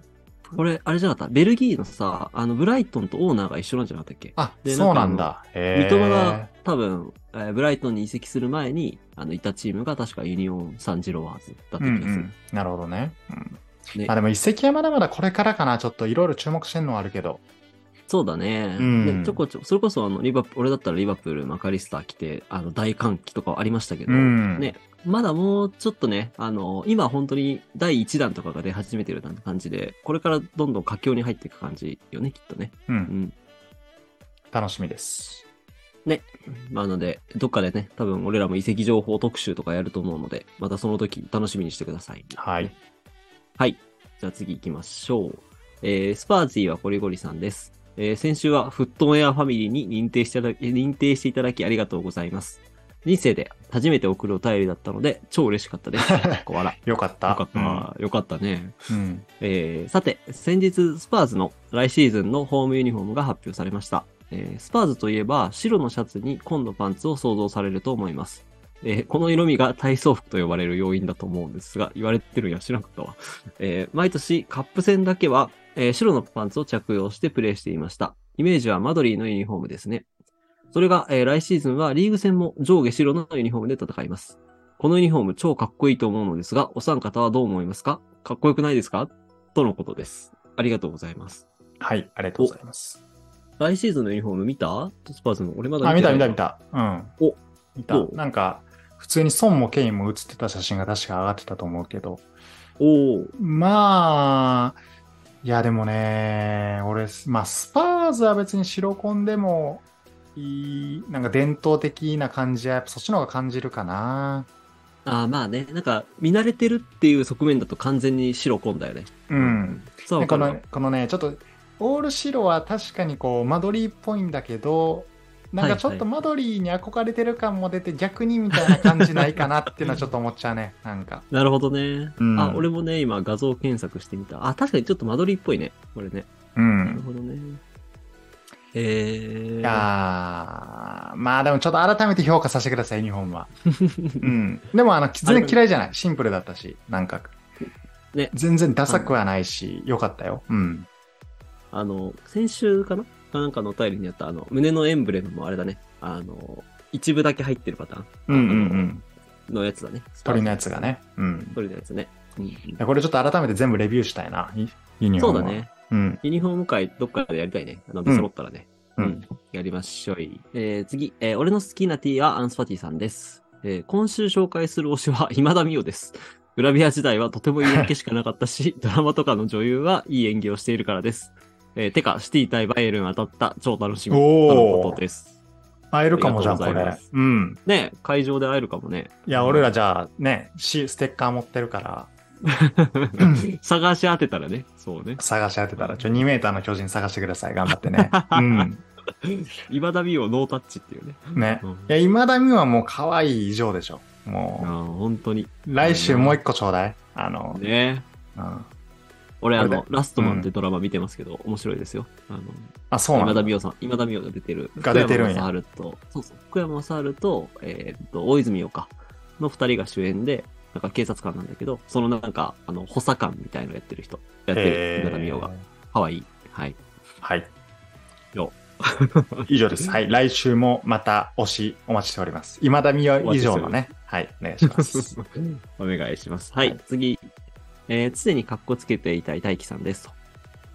これ、あれじゃなかった？ベルギーのさ、あの、ブライトンとオーナーが一緒なんじゃなかったっけ？あ、でそうなんだ。へー。三笘が多分、えーブライトンに移籍する前に、あの、いたチームが確かユニオン・サンジロワーズだった気うんうがする。ん。なるほどね。うんねあ、でも一石はまだまだこれからかな。ちょっといろいろ注目してんのはあるけど。そうだね。うんでちょこちょこ、それこそあの、リバプ俺だったらリバプール、マカリスター来て、あの、大歓喜とかありましたけど、うん。ね、まだもうちょっとね、あの、今本当に第1弾とかが出始めてるな感じで、これからどんどん佳境に入っていく感じよね、きっとね。う。うんん。楽しみです。まあ、なので、どっかでね、多分俺らも遺跡情報特集とかやると思うので、またその時楽しみにしてください。はい。はい。じゃあ次行きましょう。えー、スパージーはゴリゴリさんです。えー、先週はフットオンエアファミリーに認定していただき、認定していただきありがとうございます。人生で初めて送るお便りだったので、超嬉しかったです。こわら。よかった。よかった、よかったね。うん。うん。えー、さて、先日、スパーズの来シーズンのホームユニフォームが発表されました。えー、スパーズといえば、白のシャツに紺のパンツを想像されると思います。えーこの色味が体操服と呼ばれる要因だと思うんですが、言われてるんや知らなかったわ。えー毎年、カップ戦だけは、えー白のパンツを着用してプレーしていました。イメージはマドリーのユニフォームですね。それが、え来シーズンはリーグ戦も上下白のユニフォームで戦います。このユニフォーム超かっこいいと思うのですが、お三方はどう思いますか？かっこよくないですか？とのことです。ありがとうございます。はい、ありがとうございます。来シーズンのユニフォーム見た？スパーズの。俺まだあ、見た見た見。た。うん。お見たなんか、普通にソンもケインも写ってた写真が確か上がってたと思うけど。おお。まあ、いやでもね、俺、まあ、スパーズは別に白紺でもいい、なんか伝統的な感じは、やっぱそっちの方が感じるかな。ああ、まあね。なんか、見慣れてるっていう側面だと完全に白紺だよね。うん。そう、でこのこのね、ちょっと、オール白は確かにこう、マドリーっぽいんだけど、なんかちょっとマドリーに憧れてる感も出て、逆にみたいな感じないかなっていうのはちょっと思っちゃうね。なんか。なるほどね。うんあ、俺もね、今画像検索してみた。あ、確かにちょっと間取りっぽいね。これね。うなるん。ほどね。えー。いやーまあでもちょっと改めて評価させてください、ユニフォームは。うん。でもあの、全然嫌いじゃない。シンプルだったし、なんか。ね全然ダサくはないし、よかったよ。うん。あの、先週かな？かなんかのお便りにあった、あの、胸のエンブレムもあれだね。あの、一部だけ入ってるパターンうんうんうん。のやつだね。鳥のやつが。ね。うん。鳥のやつね。うんこれちょっと改めて全部レビューしたいな、ユユニフォームは。そうだね。うん。ユニフォーム会どっかでやりたいね。あの、出揃ったらね。ううんん。やりましょうい。えー、次、えー俺の好きな T はアンスパティさんです。えー今週紹介する推しは今田美桜です。グラビア時代はとても色気しかなかったし、ドラマとかの女優はいい演技をしているからです。えーてか、シティ対バイエルン当たった超楽しみ。とのことです。会えるかもじゃん、これす。うん。ね会場で会えるかもね。いや、俺らじゃあね、しステッカー持ってるから、探し当てたらね。そうね。探し当てたら、ちょ、2メーターの巨人探してください。頑張ってね。うん。今田美桜ノータッチっていうね。ね。うんいや、今田美はもう可愛い以上でしょ。あもー本当に。う、来週もう一個ちょうだい。あの、ねうん俺、あのラストマンってドラマ見てますけど、面白いですよ。あの、あ、そうなんだ今田美。桜さん、今田美桜が出てる。が出てるんや福山雅治と、そうそう、福山雅治と、えーっと、大泉洋か、の二人が主演で、なんか警察官なんだけど、そのなんか、あの、補佐官みたいのやってる人、やってる、え今田美桜が。かわいい。はい。はい。よ 以上です。はい。来週もまた推しお待ちしております。今田美は以上のね。はい。お願いします。お願いします。はい、はい次。えー常に格好つけていたい大輝さんですと。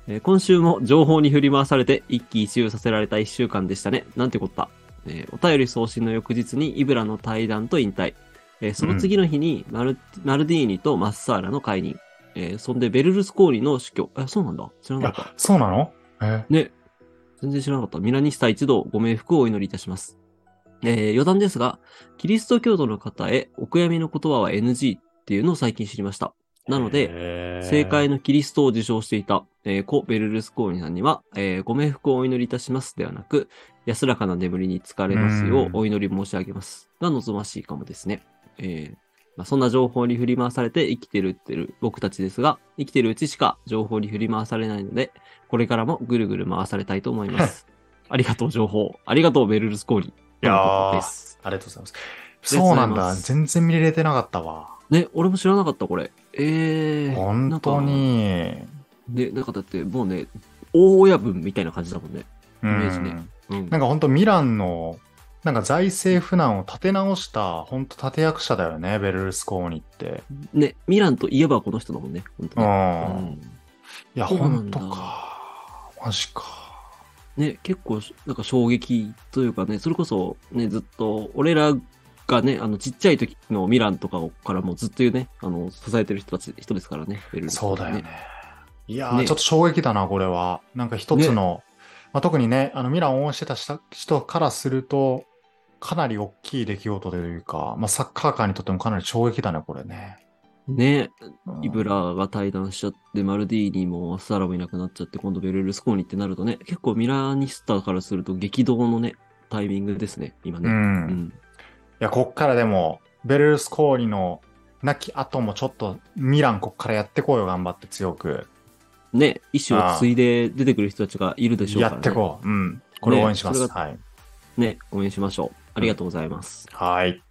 えー今週も情報に振り回されて一喜一憂させられた一週間でしたね。なんてこった。えーお便り送信の翌日にイブラの対談と引退。えーその次の日にマル,、マルディーニとマッサーラの解任。えーそんでベルルスコーニの死去。え、そうなんだ。知らなかっあ、そうなの？えた。ね。全然知らなかった。ミラニスタ一同ご冥福をお祈りいたします。えー余談ですが、キリスト教徒の方へお悔やみの言葉は NG っていうのを最近知りました。なので、で正解のキリストを受賞していた、えー、コ・ベルルスコーニさんには、えーご冥福をお祈りいたしますではなく、安らかな眠りに疲れますよううんお祈り申し上げます。が望ましいかもですね。えーまあ、そんな情報に振り回されて生きてるってる僕たちですが、生きてるうちしか情報に振り回されないので、これからもぐるぐる回されたいと思います。ありがとう情報。ありがとうベルルスコーニ。いや。あ。りがとうございますそうなんだ。全然見れてなかったわ。ね、俺も知らなかった、これ。えー。本当に。ね、なんかだってもうね、大親分みたいな感じだもんね。うイメージねん。うん。なんか本当ミランの、なんか財政不難を立て直した、本当立役者だよね、ベルルスコーニって。ね、ミランといえばこの人だもんね。本当うん。うなんだ本当か。マジか。うんね、結構、なんか衝撃というかね、それこそね、ずっと、俺らがね、あの、ちっちゃい時のミランとかからもずっとね、あの、支えてる人たち、人ですからね、ベルルスコーニそうだよね。いやー、ねちょっと衝撃だな、これは。なんか一つの、まあ、特にね、あのミランを応援してた人人からすると、かなり大きい出来事というか、まあ、サッカー界にとってもかなり衝撃だね、これね。ね、うんイブラが対談しちゃって、マルディーニもサラもいなくなっちゃって、今度ベルルスコーニってなるとね、結構ミラニスタからすると激動のね、タイミングですね、今ね。う。うんん。や、こっからでも、ベルルスコーニの亡き後もちょっと、ミランこっからやってこうよ、頑張って強く。ね、意思を継いで出てくる人たちがいるでしょうから、ね。やってこう。うん。これ応援します。ねはい。ね、応援しましょう。ありがとうございます。はい。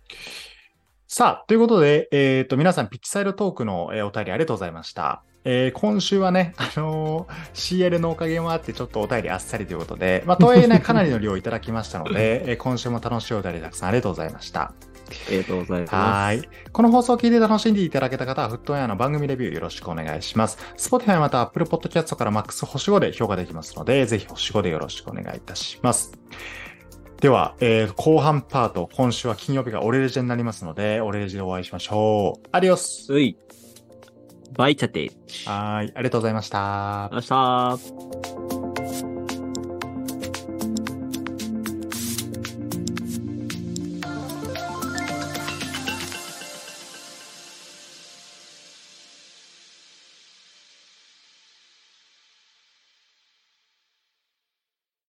さあ、ということで、えっ、と、皆さん、ピッチサイドトークの、えーお便りありがとうございました。えー今週はね、あのー CL のおかげもあって、ちょっとお便りあっさりということで、まあ、とはいえね、かなりの量いただきましたので、えー今週も楽しいお便りたくさんありがとうございました。ありがとうございます。はい。この放送を聞いて楽しんでいただけた方は、フットウェアの番組レビューよろしくお願いします。Spotify また Apple Podcast から MAX 星5で評価できますので、ぜひ星5でよろしくお願いいたします。では、えー後半パート、今週は金曜日がオレレジェになりますので、オレレジでお会いしましょう。アディオス。バイチャテはい、ありがとうございました。りがとうございました。